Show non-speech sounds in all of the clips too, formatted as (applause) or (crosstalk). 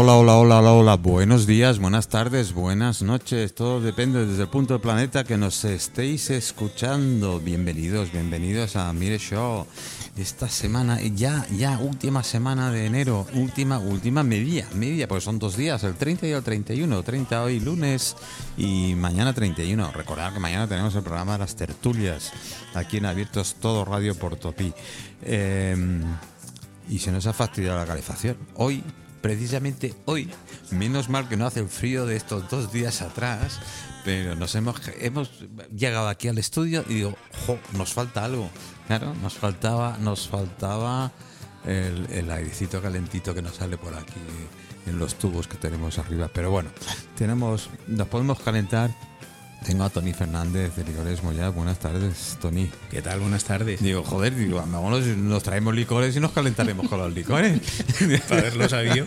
Hola, hola, hola, hola, hola. Buenos días, buenas tardes, buenas noches. Todo depende desde el punto del planeta que nos estéis escuchando. Bienvenidos, bienvenidos a Mire Show. Esta semana, ya, ya, última semana de enero, última, última media, media, porque son dos días, el 30 y el 31. 30 hoy lunes y mañana 31. Recordad que mañana tenemos el programa de las tertulias aquí en Abiertos Todo Radio Portopí. Eh, y se nos ha fastidiado la calefacción. Hoy precisamente hoy, menos mal que no hace el frío de estos dos días atrás, pero nos hemos, hemos llegado aquí al estudio y digo, nos falta algo. Claro, nos faltaba, nos faltaba el, el airecito calentito que nos sale por aquí en los tubos que tenemos arriba. Pero bueno, tenemos, nos podemos calentar tengo a Tony Fernández de Licores Moya. Buenas tardes, Tony. ¿Qué tal? Buenas tardes. Digo, joder, digo, vámonos, nos traemos licores y nos calentaremos con los licores. (laughs) Para haberlo sabido.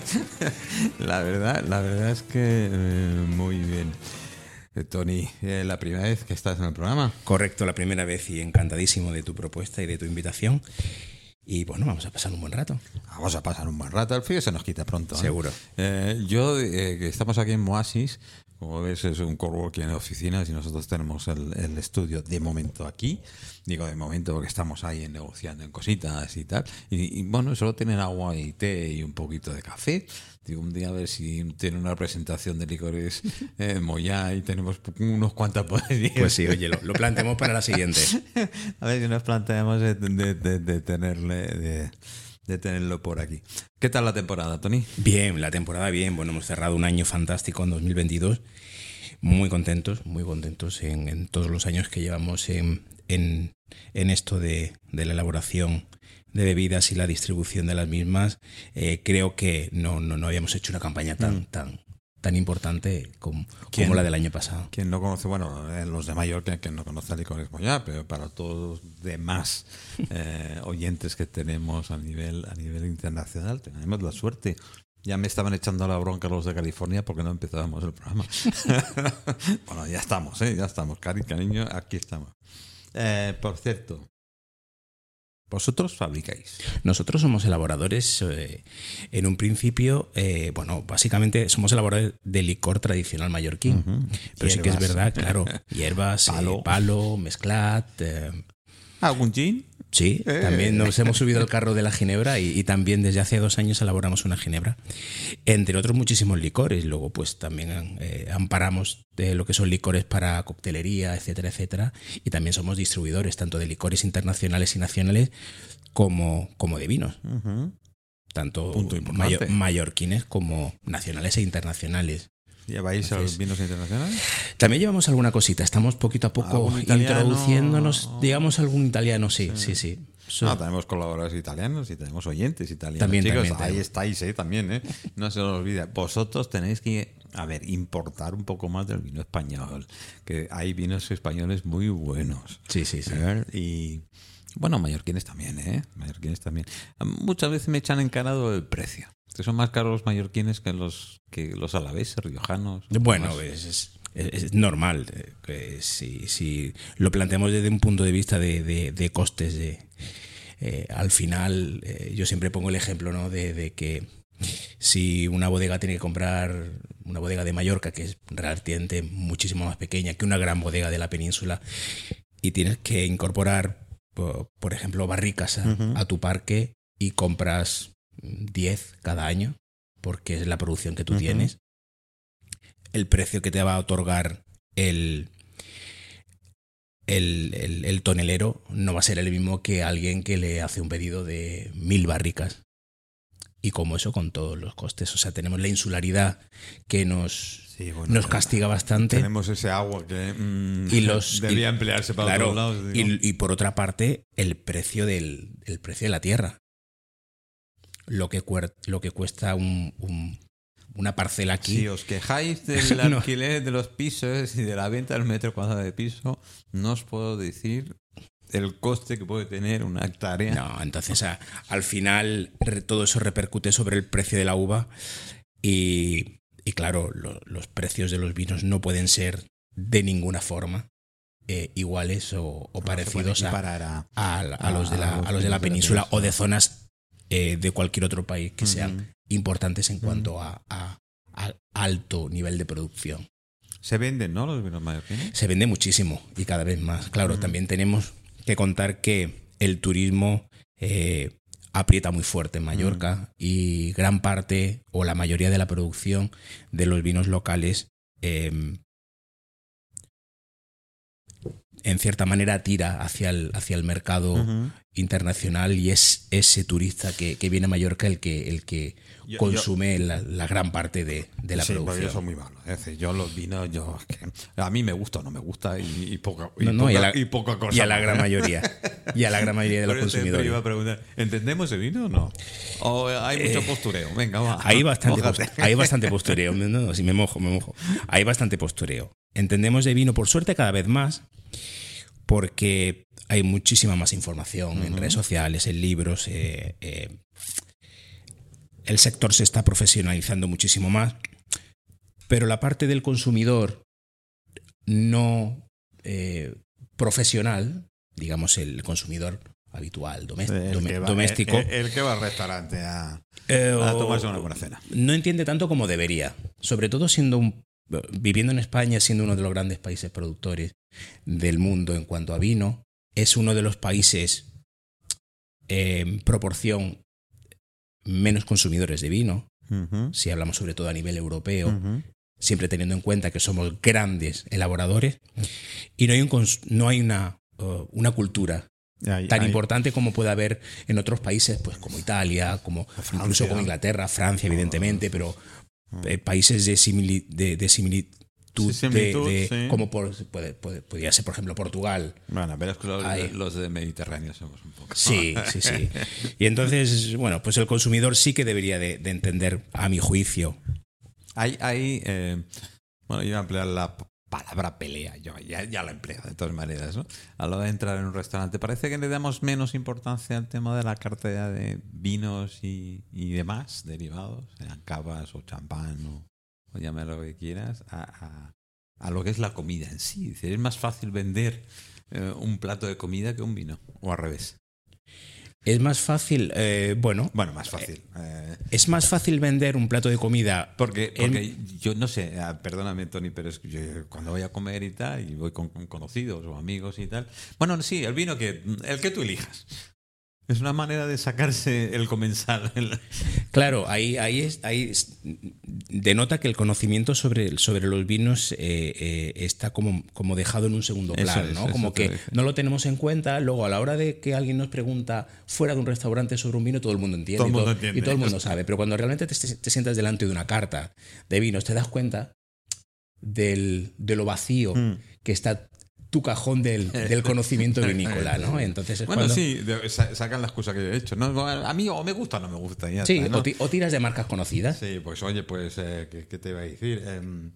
La verdad, la verdad es que eh, muy bien. Eh, Tony, eh, la primera vez que estás en el programa. Correcto, la primera vez y encantadísimo de tu propuesta y de tu invitación. Y bueno, vamos a pasar un buen rato. Vamos a pasar un buen rato. El frío se nos quita pronto. Seguro. Eh, yo, que estamos aquí en Moasis, como ves, es un coworking en oficinas y nosotros tenemos el, el, estudio de momento aquí. Digo de momento porque estamos ahí negociando en cositas y tal. Y, y, bueno, solo tener agua y té y un poquito de café. Digo, un día a ver si tiene una presentación de licores (laughs) eh, Moya y tenemos unos cuantos poderías. Pues sí, oye, lo, lo, planteamos para la siguiente. (laughs) a ver si nos planteamos de, de, de, de tenerle... De, tenerlo por aquí. ¿Qué tal la temporada, Tony? Bien, la temporada bien. Bueno, hemos cerrado un año fantástico en 2022. Muy contentos, muy contentos en, en todos los años que llevamos en, en, en esto de, de, la elaboración de bebidas y la distribución de las mismas. Eh, creo que no, no, no, habíamos hecho una campaña tan, mm. tan, tan importante como, como, la del año pasado. Quien no conoce, bueno, eh, los de Mallorca, que no conoce a Licores Moya, pero para todos los demás (laughs) eh, oyentes que tenemos a nivel, a nivel internacional, tenemos la suerte. Ya me estaban echando la bronca los de California porque no empezábamos el programa. (laughs) bueno, ya estamos, ¿eh? ya estamos. Cari, cariño, aquí estamos. Eh, por cierto, vosotros fabricáis. Nosotros somos elaboradores, eh, en un principio, eh, bueno, básicamente somos elaboradores de licor tradicional mallorquín. Uh -huh. Pero hierbas. sí que es verdad, claro, (laughs) hierbas, palo, eh, palo mezclat. ¿Algún gin? Sí, también nos hemos subido al carro de la ginebra y, y, también desde hace dos años elaboramos una ginebra. Entre otros muchísimos licores. Luego pues también eh, amparamos de lo que son licores para coctelería, etcétera, etcétera. Y también somos distribuidores tanto de licores internacionales y nacionales como, como de vinos. Uh -huh. Tanto mayor, mallorquines como nacionales e internacionales. ¿Lleváis a los vinos internacionales? También llevamos alguna cosita. Estamos poquito a poco introduciéndonos, digamos, algún italiano, sí, sí, sí. sí. No, tenemos colaboradores italianos y tenemos oyentes italianos. También, Chicos, también, ahí estáis, ¿eh? También, ¿eh? No se os olvide. Vosotros tenéis que, a ver, importar un poco más del vino español. Que hay vinos españoles muy buenos. Sí, sí, sí. ¿Eh? Y, bueno, mallorquines también, ¿eh? Mallorquines también. Muchas veces me echan encarado el precio. Que son más caros los mallorquines que los que los alaveses, riojanos. Bueno, es, es, es, normal. Que si, si, lo planteamos desde un punto de vista de, de, de costes, de, eh, al final eh, yo siempre pongo el ejemplo ¿no? de, de, que si una bodega tiene que comprar una bodega de Mallorca, que es relativamente muchísimo más pequeña que una gran bodega de la península, y tienes que incorporar, por, por ejemplo, barricas a, uh -huh. a tu parque y compras 10 cada año, porque es la producción que tú uh -huh. tienes, el precio que te va a otorgar el, el, el, el, tonelero no va a ser el mismo que alguien que le hace un pedido de mil barricas. Y como eso con todos los costes. O sea, tenemos la insularidad que nos, sí, bueno, nos castiga bastante. Tenemos ese agua que mmm, y los, (laughs) debía y, emplearse para claro, otros lados. Y, y, por otra parte, el precio, del, el precio de la tierra lo que, lo que cuesta un, un, una parcela aquí. Si os quejáis (laughs) del no. alquiler de los pisos y de la venta del metro cuadrado de piso, no os puedo decir el coste que puede tener una hectárea. No, entonces a, al final todo eso repercute sobre el precio de la uva y, y claro, lo, los precios de los vinos no pueden ser de ninguna forma eh, iguales o, o no parecidos a, a, a, a, los de la, a los de la península o de zonas eh, de cualquier otro país que sean importantes en cuanto a, a- a alto nivel de producción. Se venden, ¿no? Los vinos mallorquines. Se vende muchísimo y cada vez más. Claro, también tenemos que contar que el turismo eh, aprieta muy fuerte en Mallorca y gran parte o la mayoría de la producción de los vinos locales eh, en cierta manera tira hacia el, hacia el mercado internacional y es ese turista que, que viene a Mallorca el que, el que Yo- consume la, la gran parte de, de la sí, producción. yo soy muy malo. Es decir, yo los vinos, yo es que a mí me gusta o no me gusta y, y poca, y No, no, poca, y, a la, y poca cosa. y a la gran mayoría. Y a la gran mayoría de los consumidores. iba a preguntar, ¿entendemos el vino o no? ¿O hay mucho postureo? Venga, va. Hay bastante, (laughs) mójate. post- hay bastante postureo. No, no, si me mojo, me mojo. Hay bastante postureo. Entendemos de vino, por suerte, cada vez más, porque hay muchísima más información en redes sociales, en libros. eh, eh, el sector se está profesionalizando muchísimo más, pero la parte del consumidor no eh, profesional, digamos el consumidor habitual, El va- doméstico, El, el que va al restaurante a, eh, a tomarse una buena cena. no entiende tanto como debería. Sobre todo siendo un, viviendo en España, siendo uno de los grandes países productores del mundo en cuanto a vino, es uno de los países en proporción menos consumidores de vino, Ujú, si hablamos sobre todo a nivel europeo, ujú. siempre teniendo en cuenta que somos grandes elaboradores y no hay, un no hay una, uh, una cultura tan importante como puede haber en otros países, pues como Italia, como Francia. incluso como Inglaterra, Francia, evidentemente, pero eh, países de, simili- de, de similitud, Sí, de- similitud, de- sí. como por, puede, puede- podría ser, por ejemplo, Portugal. Bueno, pero es que los, los de Mediterráneo somos un poco. Sí, (laughs) sí, sí. Y entonces, bueno, pues el consumidor sí que debería de, de entender, a mi juicio, Hay, hay eh, bueno, yo voy a emplear la palabra pelea, yo ya, ya la empleo de todas maneras, ¿no? A lo de entrar en un restaurante, parece que le damos menos importancia al tema de la cartera de vinos y, y demás, derivados, sean cavas o champán o, o llámalo lo que quieras, a, a- a lo que es la comida en sí. Es decir, es más fácil vender eh, un plato de comida que un vino, o al revés. Es más fácil, eh, bueno, Bueno, más fácil. eh, es más fácil vender un plato de comida Porque, En- yo no sé, ah, perdóname Tony, pero es que yo cuando voy a comer y tal, y voy con, con conocidos o amigos y tal, bueno, sí, el vino que, el que tú elijas. Es una manera de sacarse el comensal. (laughs) Claro, ahí, ahí, es, ahí es- denota que el conocimiento sobre, sobre los vinos eh, eh, está como, como dejado en un segundo plano, es, ¿no? Como que no lo tenemos en cuenta, luego a la hora de que alguien nos pregunta fuera de un restaurante sobre un vino, todo el mundo entiende, Todo el y, mundo todo, entiende. y todo el mundo sabe, pero cuando realmente te, te sientas delante de una carta de vinos, te das cuenta del, de lo vacío Mm. que está tu cajón del, del conocimiento vinícola, ¿no? (laughs) Entonces es Bueno, cuando- sí, sacan la excusa que yo he hecho. ¿no? A mí o me gusta o no me gusta. ya Sí, está, ¿no? o, ti- o tiras de marcas conocidas. Sí, pues oye, pues, eh, ¿qué, qué te iba a decir? Em,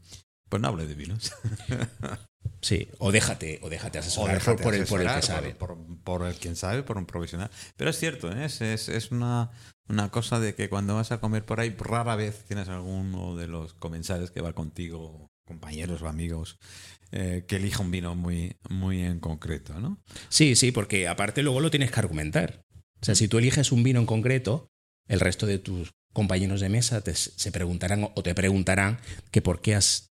pues no hable de vinos. (laughs) Sí, o déjate, o déjate O asesorar déjate por, por el, por el que asesorar, sabe. Por, por- por el quien sabe, por un profesional. Pero es cierto, ¿eh? es, es, es una, una cosa de que cuando vas a comer por ahí, rara vez tienes alguno de los comensales que va contigo, compañeros o amigos, eh, que elija un vino muy, muy en concreto, ¿no? Sí, sí, porque aparte luego lo tienes que argumentar. O sea, si tú eliges un vino en concreto, el resto de tus compañeros de mesa te, se preguntarán o te preguntarán que por qué has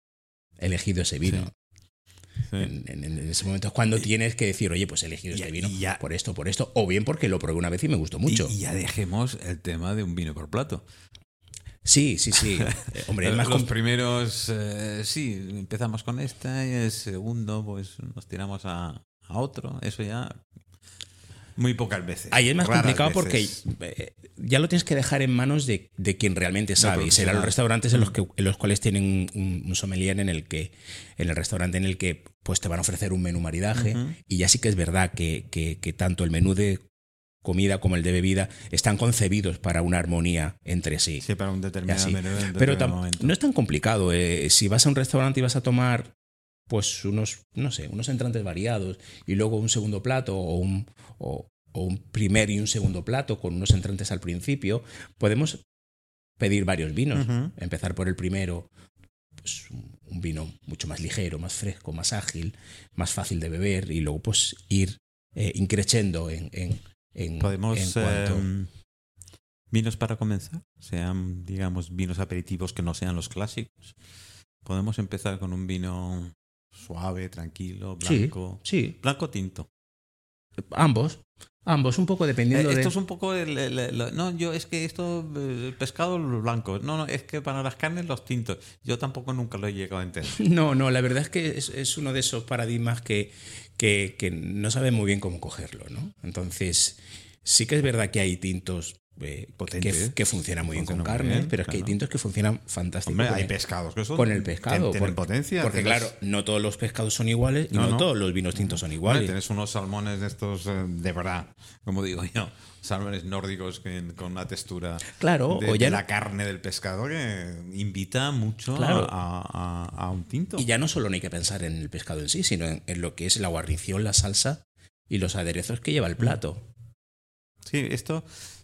elegido ese vino. Sí. En, en- en ese momento es cuando tienes que decir, oye, pues he elegido este vino ya- por esto, por esto, o bien porque lo probé una vez y me gustó mucho. Y, y ya dejemos el tema de un vino por plato. Sí, sí, sí. (laughs) Eh, Hombre, es más Los primeros, eh, sí, empezamos con esta y el segundo, pues nos tiramos a, a otro. Eso ya muy pocas veces. Ahí es más complicado veces. porque eh, ya lo tienes que dejar en manos de, de quien realmente sabe. Y serán profesional. los restaurantes en los, que, en los cuales tienen un, un sommelier en el que, en el restaurante en el que pues te van a ofrecer un menú maridaje. Y ya sí que es verdad que, que- que tanto el menú de comida como el de bebida están concebidos para una armonía entre sí. Sí, para un determinado menú un Pero determinado momento. no es tan complicado. eh, Si vas a un restaurante y vas a tomar pues unos, no sé, unos entrantes variados y luego un segundo plato o un, o, o un primer y un segundo plato con unos entrantes al principio, podemos pedir varios vinos. Empezar por el primero, pues un, un vino mucho más ligero, más fresco, más ágil, más fácil de beber y luego pues ir eh, increciendo en, en, en, Podemos en cuanto... eh, Vinos para comenzar, sean, digamos, vinos aperitivos que no sean los clásicos. Podemos empezar con un vino suave, tranquilo, blanco. Sí, sí. Blanco tinto. Ambos. Ambos, un poco dependiendo Eh, de. esto es un poco el, el- el- no yo es que esto eh, el pescado los blancos no no es que para las carnes los tintos yo tampoco nunca lo he llegado a entender (laughs) No, no, la verdad es que es, es uno de esos paradigmas que, que, que no sabe muy bien cómo cogerlo, ¿no? Entonces, sí que es verdad que hay tintos eh, Potentes. que, que funcionan muy bien con carne, bien, pero es que hay tintos que funcionan Hombre, con hay pescados que son con el pescado. tienen porque- potencia Porque, claro, no todos los pescados son iguales y No, no, no. todos los vinos tintos son Hombre, iguales. tienes unos salmones de estos eh, de verdad como digo yo salmones nórdicos que, con una textura Claro, de, o ya de la carne del pescado que invita mucho Claro. a, a- a un tinto Y ya no solo no hay que pensar en el pescado en sí, sino en, en lo que es la guarnición, la salsa y los aderezos que lleva el plato. Sí, esto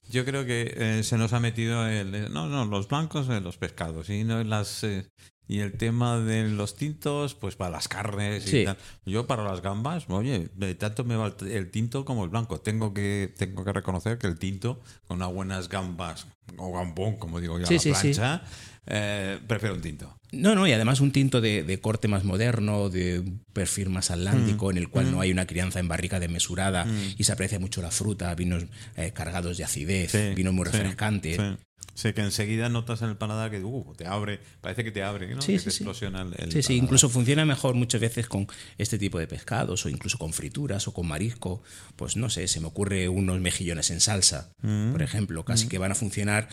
yo creo que eh, se nos ha metido el eh, no no los blancos en los pescados y no en las eh, y el tema de los tintos pues para las carnes y Sí. tal. Yo para las gambas, oye, de tanto me va el, el tinto como el blanco. Tengo que tengo que reconocer que el tinto con unas buenas gambas o gambón, como digo yo, a la sí, sí. Eh, prefiero un tinto. No, no, y además un tinto de, de corte más moderno, de perfil más atlántico, en el cual no hay una crianza en barrica desmesurada y se aprecia mucho la fruta, vinos eh, cargados de acidez, Sí, vinos muy sí, refrescantes. sí. Sí, que enseguida notas en el paladar que uh, te abre, parece que te abre, ¿no? Sí, que sí, te sí. explosiona el, el Sí, sí, paladar. incluso funciona mejor muchas veces con este tipo de pescados o incluso con frituras o con marisco. Pues no sé, se me ocurre unos mejillones en salsa, Mm. por ejemplo, casi que van a funcionar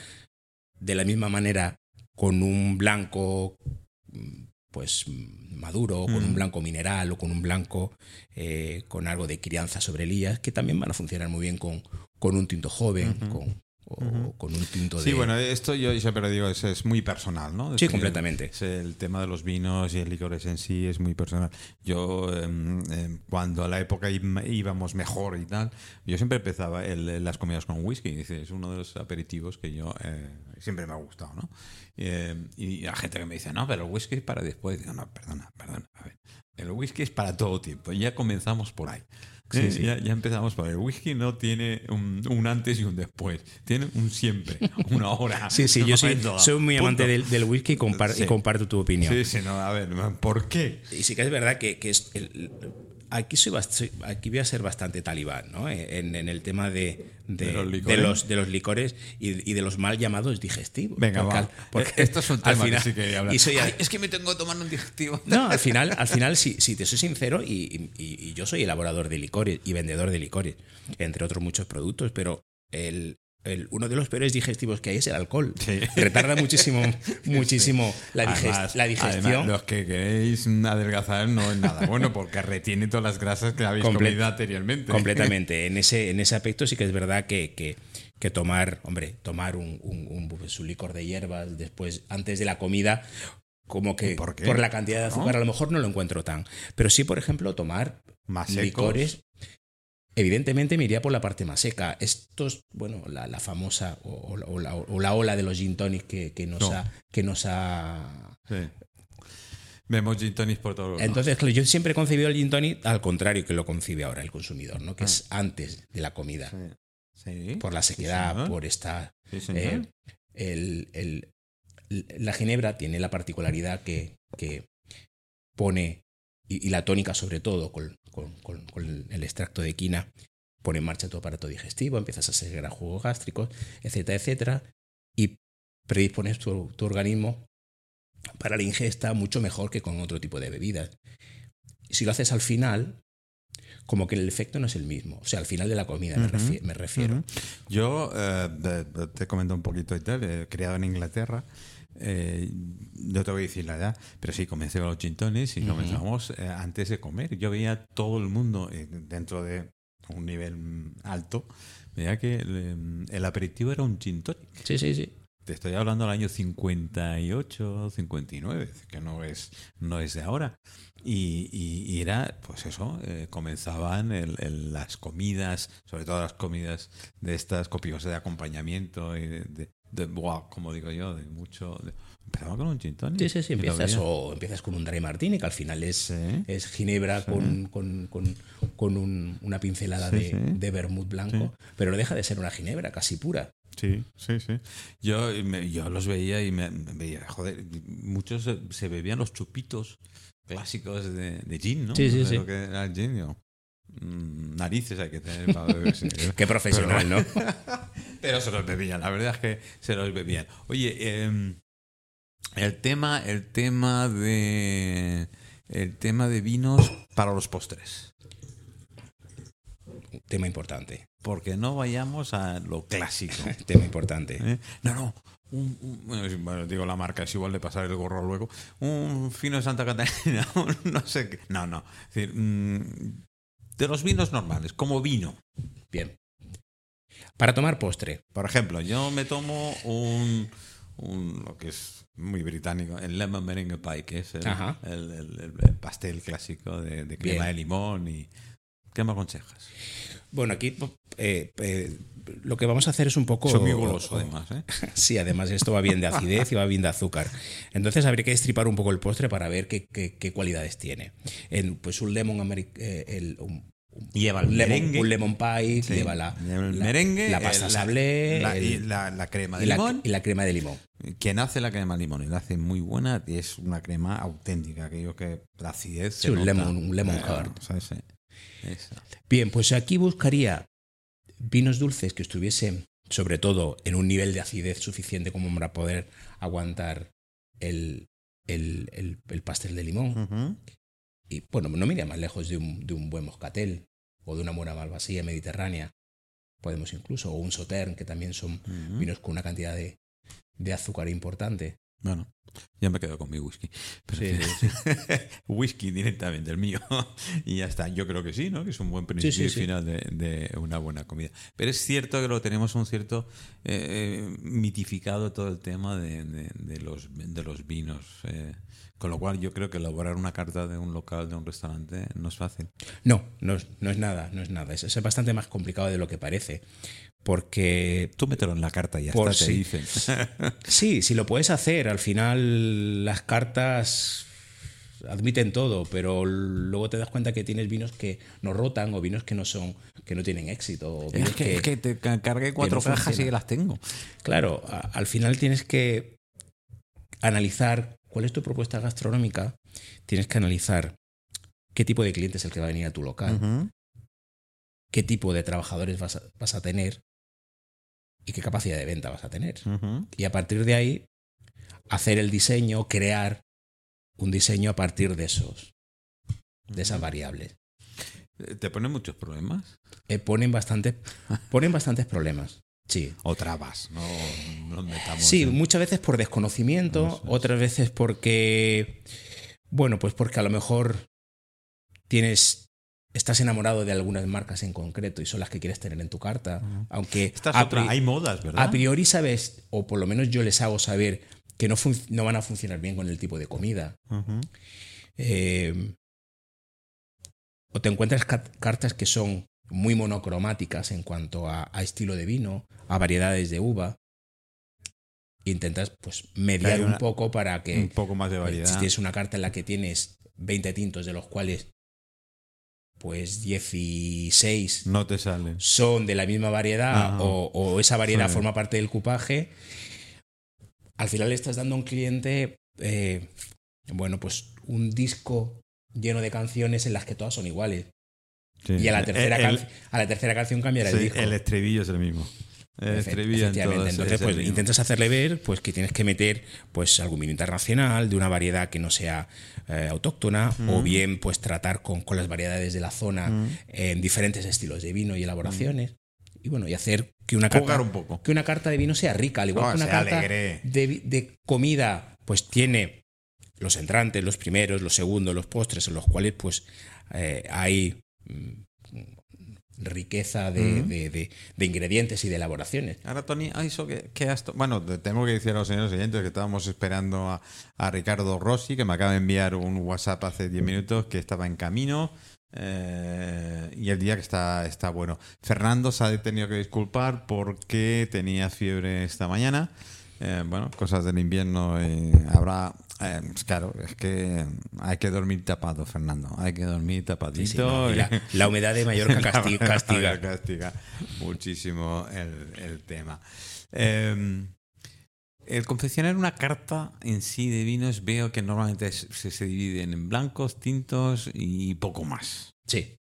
de la misma manera con un blanco mm, pues mm, maduro, con Mm. un blanco mineral o con un blanco eh, con algo de crianza sobre elías, que también van a funcionar muy bien con, con un tinto joven, con, o con un tinto de... Sí, bueno, esto yo siempre digo, es, es muy personal, ¿no? Sí, Es que completamente. es el tema de los vinos y el licores en sí es muy personal. Yo, em, em, cuando a la época íbamos mejor y tal, yo siempre empezaba el- las comidas con whisky. Es uno de los aperitivos que yo eh, siempre me ha gustado, ¿no? Eh, y la gente que me dice, no, pero el whisky es para después. Digo, no, perdona, perdona. A ver, el whisky es para todo tiempo. Ya comenzamos por ahí. Sí, Eh, sí. Ya, ya empezamos por ahí. El whisky no tiene un, un antes y un después. Tiene un siempre, (laughs) una hora. Sí, sí, yo soy, soy muy amante del, del whisky y, compar- Sí. y comparto tu opinión. Sí, sí, no, a ver, ¿por qué? Y sí que es verdad que, que es el- aquí, soy bast- soy- aquí voy a ser bastante talibán ¿no? en, en el tema de, de, De los de licores. los, de los licores y, y de los mal llamados digestivos. Venga, Porque va. al- porque (laughs) Esto es un al tema final- que sí quería hablar. y soy- Ay, es que me tengo que tomar un digestivo. no, al (laughs) final, al final si, si te soy sincero, y, y- y yo soy elaborador de licores y vendedor de licores, entre otros muchos productos, pero el, el- uno de los peores digestivos que hay es el alcohol. Sí. (laughs) Retarda muchísimo, muchísimo la, diges- Además- la digestión. además, los que queréis adelgazar no es nada bueno porque retiene todas las grasas que habéis Comple- comido anteriormente. Completamente. (laughs) En ese, en ese aspecto sí que es verdad que, que- que tomar, hombre, tomar un, un- un- pues, un licor de hierbas después, antes de la comida, como que ¿Y por la cantidad de azúcar ¿No? a lo mejor no lo encuentro tan. Pero sí, por ejemplo, tomar Más licores. Evidentemente me iría por la parte más seca. Estos, bueno, la, la famosa o, o la- o la, o la ola de los gin tonic que, que nos No. ha, que nos ha Sí. Vemos gin tonics por todos lados. entonces, claro, yo siempre he concebido el gin tonic al contrario que lo concibe ahora el consumidor, ¿no? Ah. Que es antes de la comida. Sí. Sí. Por la sequedad, por esta. Eh, el- el- la ginebra tiene la particularidad que, que pone, y, y la tónica sobre todo, con, con- con- con el extracto de quina, pone en marcha tu aparato digestivo, empiezas a segregar jugos gástricos, etcétera, etcétera, y predispones tu, tu organismo para la ingesta mucho mejor que con otro tipo de bebidas. Si lo haces al final, como que el efecto no es el mismo. O sea, al final de la comida me, Ujú, refi- me refiero. Yo eh, te comento un poquito y tal, eh, criado en Inglaterra. Eh, no te voy a decir la edad, pero sí comencé con los gin tonics y comenzamos eh, antes de comer. Yo veía todo el mundo eh, dentro de un nivel mm, alto, veía que el, el aperitivo era un tonic. Sí, sí, sí. Te estoy hablando del año 58, 59, que no es, no es de ahora. Y, y- y era, pues eso, eh, comenzaban el- el- las comidas, sobre todo las comidas de estas copiosas de acompañamiento, y de, de- de- buah, como digo yo, de mucho... de- empezaba con un gin tonic. Sí, sí, sí. Empiezas, o empiezas con un dry martini, que al final es, Sí. es ginebra con, con, con- con un- una pincelada Sí, de, de vermut blanco, pero no deja de ser una ginebra casi pura. Sí, sí, sí. Yo, me- yo los veía y me, me veía, joder, muchos se, se bebían los chupitos clásicos de, de gin, ¿no? Sí, sí, sí. Lo que era el gin, yo, narices hay que tener para (laughs) beberse. Qué profesional, ¿no? (laughs) Pero se los bebían, la verdad es que se los bebían. Oye, em, el tema, el tema de el tema de vinos para los postres. Tema importante. Porque no vayamos a lo clásico. (laughs) Tema importante. ¿eh? No, no. Un, un- bueno, digo la marca, es igual de pasar el gorro luego. Un fino de Santa Catarina, un no sé qué. No, no. Es decir, mm, de los vinos normales, como vino. Bien. Para tomar postre. Por ejemplo, yo me tomo un, un lo que es muy británico, el lemon merengue pie, que es el, Ajá. el- el- el- el pastel clásico de, de crema Bien. de limón y ¿qué me aconsejas? Bueno, aquí eh, eh, lo que vamos a hacer es un poco. Soy muy goloso además, ¿eh? (laughs) Sí, además esto va bien de acidez y va bien de azúcar. Entonces habría que destripar un poco el postre para ver qué, qué- qué cualidades tiene. En, pues un lemon un, Lleva el un lemon, merengue. un lemon pie, Sí, lleva la, lleva el la- merengue, la pasta el- sablé la, y la, la crema de y limón. y la crema de limón. Quien hace la crema de limón y la hace muy buena y es una crema auténtica, aquello que la acidez Sí, se un nota. lemon- un lemon. Bien, pues aquí buscaría vinos dulces que estuviesen, sobre todo, en un nivel de acidez suficiente como para poder aguantar el, el- el- el pastel de limón. Y bueno, no me iría más lejos de un, de un buen moscatel o de una buena malvasía mediterránea. Podemos incluso, o un sautern, que también son vinos con una cantidad de, de azúcar importante. Bueno, ya me quedo con mi whisky. Pero Sí, fin. (laughs) whisky directamente, el mío. (laughs) y ya está. Yo creo que sí, ¿no? Que es un buen principio sí, y sí. final de, de una buena comida. Pero es cierto que lo tenemos un cierto eh, eh, mitificado todo el tema de, de- de los, de los vinos. eh. con lo cual yo creo que elaborar una carta de un local, de un restaurante, no es fácil. No, no, es- no es nada, no es nada. Es, es bastante más complicado de lo que parece. Porque Tú mételo en la carta y ya está, te sí. dicen. (laughs) Sí, si lo puedes hacer. Al final las cartas admiten todo, pero luego te das cuenta que tienes vinos que no rotan o vinos que no son, que no tienen éxito. O vinos es, que, es que te ca- cargué cuatro no cajas y las tengo. Claro, a- al final tienes que analizar cuál es tu propuesta gastronómica, tienes que analizar qué tipo de cliente es el que va a venir a tu local, qué tipo de trabajadores vas a, vas a tener y qué capacidad de venta vas a tener. Y a partir de ahí, hacer el diseño, crear un diseño a partir de esos, de esas variables. ¿Te pone muchos problemas? Eh, ponen, bastante, ponen bastantes problemas. Sí. (laughs) O trabas, no no nos metamos. Sí, en- muchas veces por desconocimiento, otras veces porque, bueno, pues porque a lo mejor tienes, estás enamorado de algunas marcas en concreto y son las que quieres tener en tu carta, aunque Esta es a, otra. pri- Hay modas, ¿verdad? a priori sabes, o por lo menos yo les hago saber que no, no van a funcionar bien con el tipo de comida. Eh, o te encuentras ca- cartas que son muy monocromáticas en cuanto a, a estilo de vino, a variedades de uva. E intentas pues mediar un poco para que Un poco más de pues, variedad. si tienes una carta en la que tienes 20 tintos de los cuales pues 16 No te salen. son de la misma variedad Ajá. o, o esa variedad Sí. forma parte del cupaje, al final le estás dando a un cliente, eh, bueno, pues un disco lleno de canciones en las que todas son iguales. Sí. Y a la tercera, el, a la tercera canción cambiará sí, el disco. el estribillo es el mismo. El Efe- Entonces, pues intentas hacerle ver pues que tienes que meter pues algún vino internacional de una variedad que no sea eh, autóctona o bien pues tratar con, con las variedades de la zona Mm. en diferentes estilos de vino y elaboraciones. Y bueno, y hacer que una Jugar carta, un poco. que una carta de vino sea rica, al igual que una carta de comida, pues tiene los entrantes, los primeros, los segundos, los postres, en los cuales pues eh, hay mm, riqueza de, de- de- de ingredientes y de elaboraciones. Ahora, Tony, ah, eso que, que has Bueno, te tengo que decir a los señores oyentes que estábamos esperando a, a Ricardo Rossi, que me acaba de enviar un WhatsApp hace 10 minutos, que estaba en camino. eh, y el día que está, está bueno. Fernando se ha tenido que disculpar porque tenía fiebre esta mañana. Eh, bueno, cosas del invierno. eh, habrá, Eh, claro, es que hay que dormir tapado, Fernando. Hay que dormir tapadito. Sí, sí, no, y la, la humedad de Mallorca casti- (laughs) La- castiga. castiga muchísimo el, el tema. Eh, el confeccionar una carta en sí de vinos veo que normalmente se, se dividen en blancos, tintos y poco más. Sí.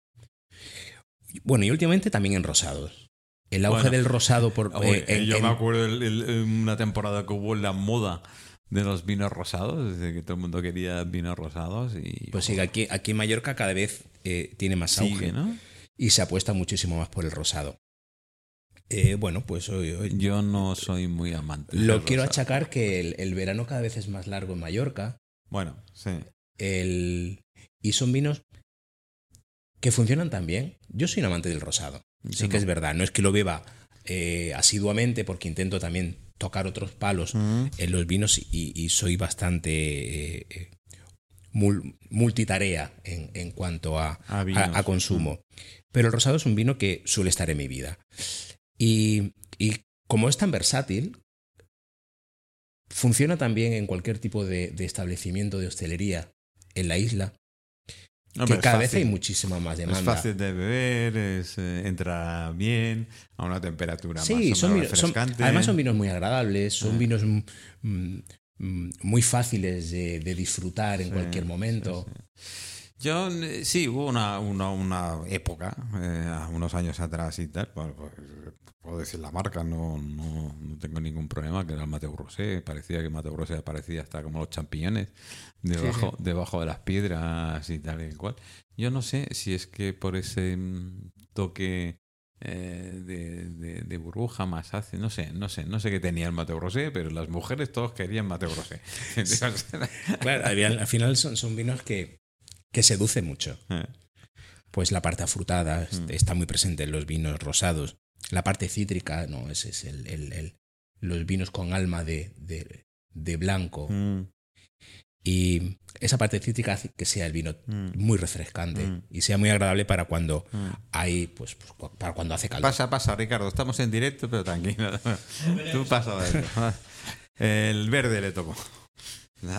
Bueno, y últimamente también en rosados. El auge Bueno. del rosado por (laughs) Oye, eh, en- yo en- me acuerdo el- el- el- una temporada que hubo la moda de los vinos rosados, desde que todo el mundo quería vinos rosados y Pues sí, aquí, aquí en Mallorca cada vez eh, tiene más auge sigue, ¿no? y se apuesta muchísimo más por el rosado. Eh, bueno, pues hoy, hoy- Yo no soy muy amante. lo quiero rosado. achacar que el, el verano cada vez es más largo en Mallorca. Bueno, sí. El, y son vinos que funcionan tan bien. Yo soy un amante del rosado. Sí que no. es verdad. No es que lo beba eh, asiduamente porque intento también tocar otros palos en los vinos y, y soy bastante eh, mul- multitarea en, en cuanto a, A vinos. a- a consumo. Pero el rosado es un vino que suele estar en mi vida. Y, y como es tan versátil, funciona también en cualquier tipo de, de establecimiento de hostelería en la isla, Hombre, que es cada vez hay muchísima más Es demanda. fácil de beber, es, eh, entra bien, a una temperatura Sí, más o son, menos vinos- son- además son vinos muy agradables, son Ah. vinos mm, mm, muy fáciles de, de disfrutar en Sí, cualquier momento. sí. Yo sí, hubo una, una, una época, eh, unos años atrás y tal, pues, puedo decir la marca, no, no, no tengo ningún problema, que era el Mateo Rosé, parecía que Mateo Rosé aparecía hasta como los champiñones debajo, debajo de las piedras y tal y cual. Yo no sé si es que por ese mm, toque eh, de, de- de burbuja más hace, no sé, no sé, no sé qué tenía el Mateo Rosé, pero las mujeres todos querían Mateo Rosé. (laughs) (laughs) Claro, al final- al final son, son vinos que, que seducen mucho. Eh, Pues la parte afrutada Mm. está muy presente en los vinos rosados. La parte cítrica, no, ese es el, el- el- los vinos con alma de, de- de blanco. mm, Y esa parte cítrica hace que sea el vino mm. muy refrescante Mm. y sea muy agradable para cuando Mm. hay, pues, pues, para cuando hace calor. Pasa, pasa, Ricardo. Estamos en directo, pero tranquilo. (laughs) Tú pasa. El verde le tocó.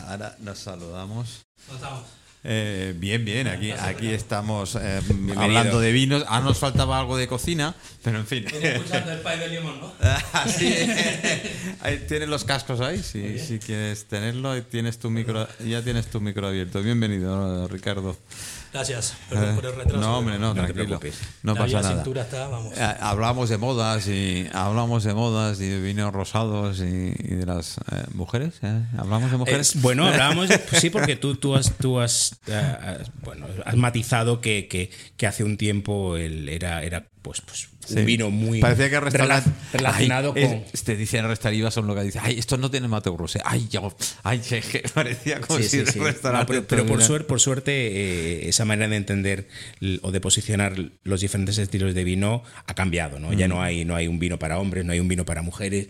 Ahora nos saludamos. ¿Cómo estamos? Eh, bien, bien, aquí, aquí estamos eh, hablando de vinos. Ah, nos faltaba algo de cocina, pero en fin. Escuchando el pay de limón, ¿no? (laughs) Así, (laughs) ahí tienes los cascos ahí, si, si quieres tenerlo, tienes tu micro, ya tienes tu micro abierto. Bienvenido, Ricardo. Gracias, perdón por el retraso. No, hombre, no, No te tranquilo. preocupes. No La pasa nada. cintura está, vamos. Eh, hablamos de modas y hablamos de modas y de vinos rosados y, y de las eh, mujeres. ¿eh? Hablamos de mujeres. Es- bueno, (laughs) hablábamos, de- pues sí, porque tú, tú has, tú has, eh, has- bueno, has matizado que, que, que hace un tiempo él era, era pues, pues un vino muy Parecía que rela- relacionado Ay, con... es- te dicen restaurantes son lo que dice ay esto no tiene Mateo Rosé ay yo ay (laughs) que parecía como Sí, si sí, el sí. restaurante No, pero, pero por, suerte, por suerte, eh, esa manera de entender o de posicionar los diferentes estilos de vino ha cambiado, ¿no? Ya Mm. no hay, no hay un vino para hombres, no hay un vino para mujeres.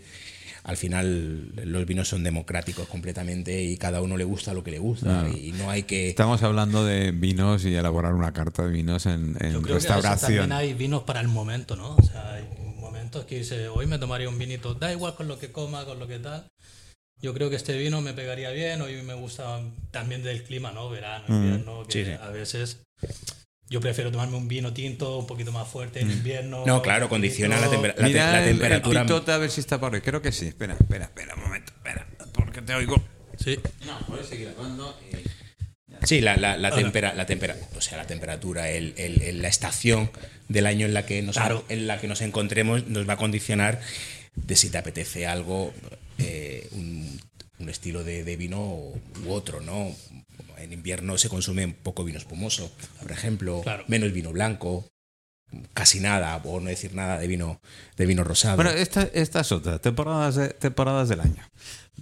Al final los vinos son democráticos completamente y cada uno le gusta lo que le gusta y no hay que... estamos hablando de vinos y elaborar una carta de vinos en, en Yo creo que a veces también restauración hay vinos para el momento, ¿no? O sea, hay momentos que dice, hoy me tomaría un vinito, da igual con lo que coma, con lo que tal. Yo creo que este vino me pegaría bien, hoy me gusta también del clima, ¿no? Verano, Mm. invierno, que Sí, sí. a veces yo prefiero tomarme un vino tinto un poquito más fuerte en invierno. Mm. No, claro, condiciona la, tinto. temper- la te- Mira la el- el temperatura. pitote a ver si está por ahí creo que sí espera espera espera un momento espera porque te oigo Sí, no puedes seguir hablando Sí, la, la, la, tempera- la, tempera- o sea, la temperatura, el, el- el- la estación del año en la, que nos, Claro. en la que nos encontremos nos va a condicionar de si te apetece algo, eh, un, un estilo de, de vino u otro, ¿no? En invierno se consume poco vino espumoso, por ejemplo, Claro. menos vino blanco, casi nada, o no decir nada de vino, de vino rosado. Bueno, esta, esta es otra, temporadas, de- temporadas del año.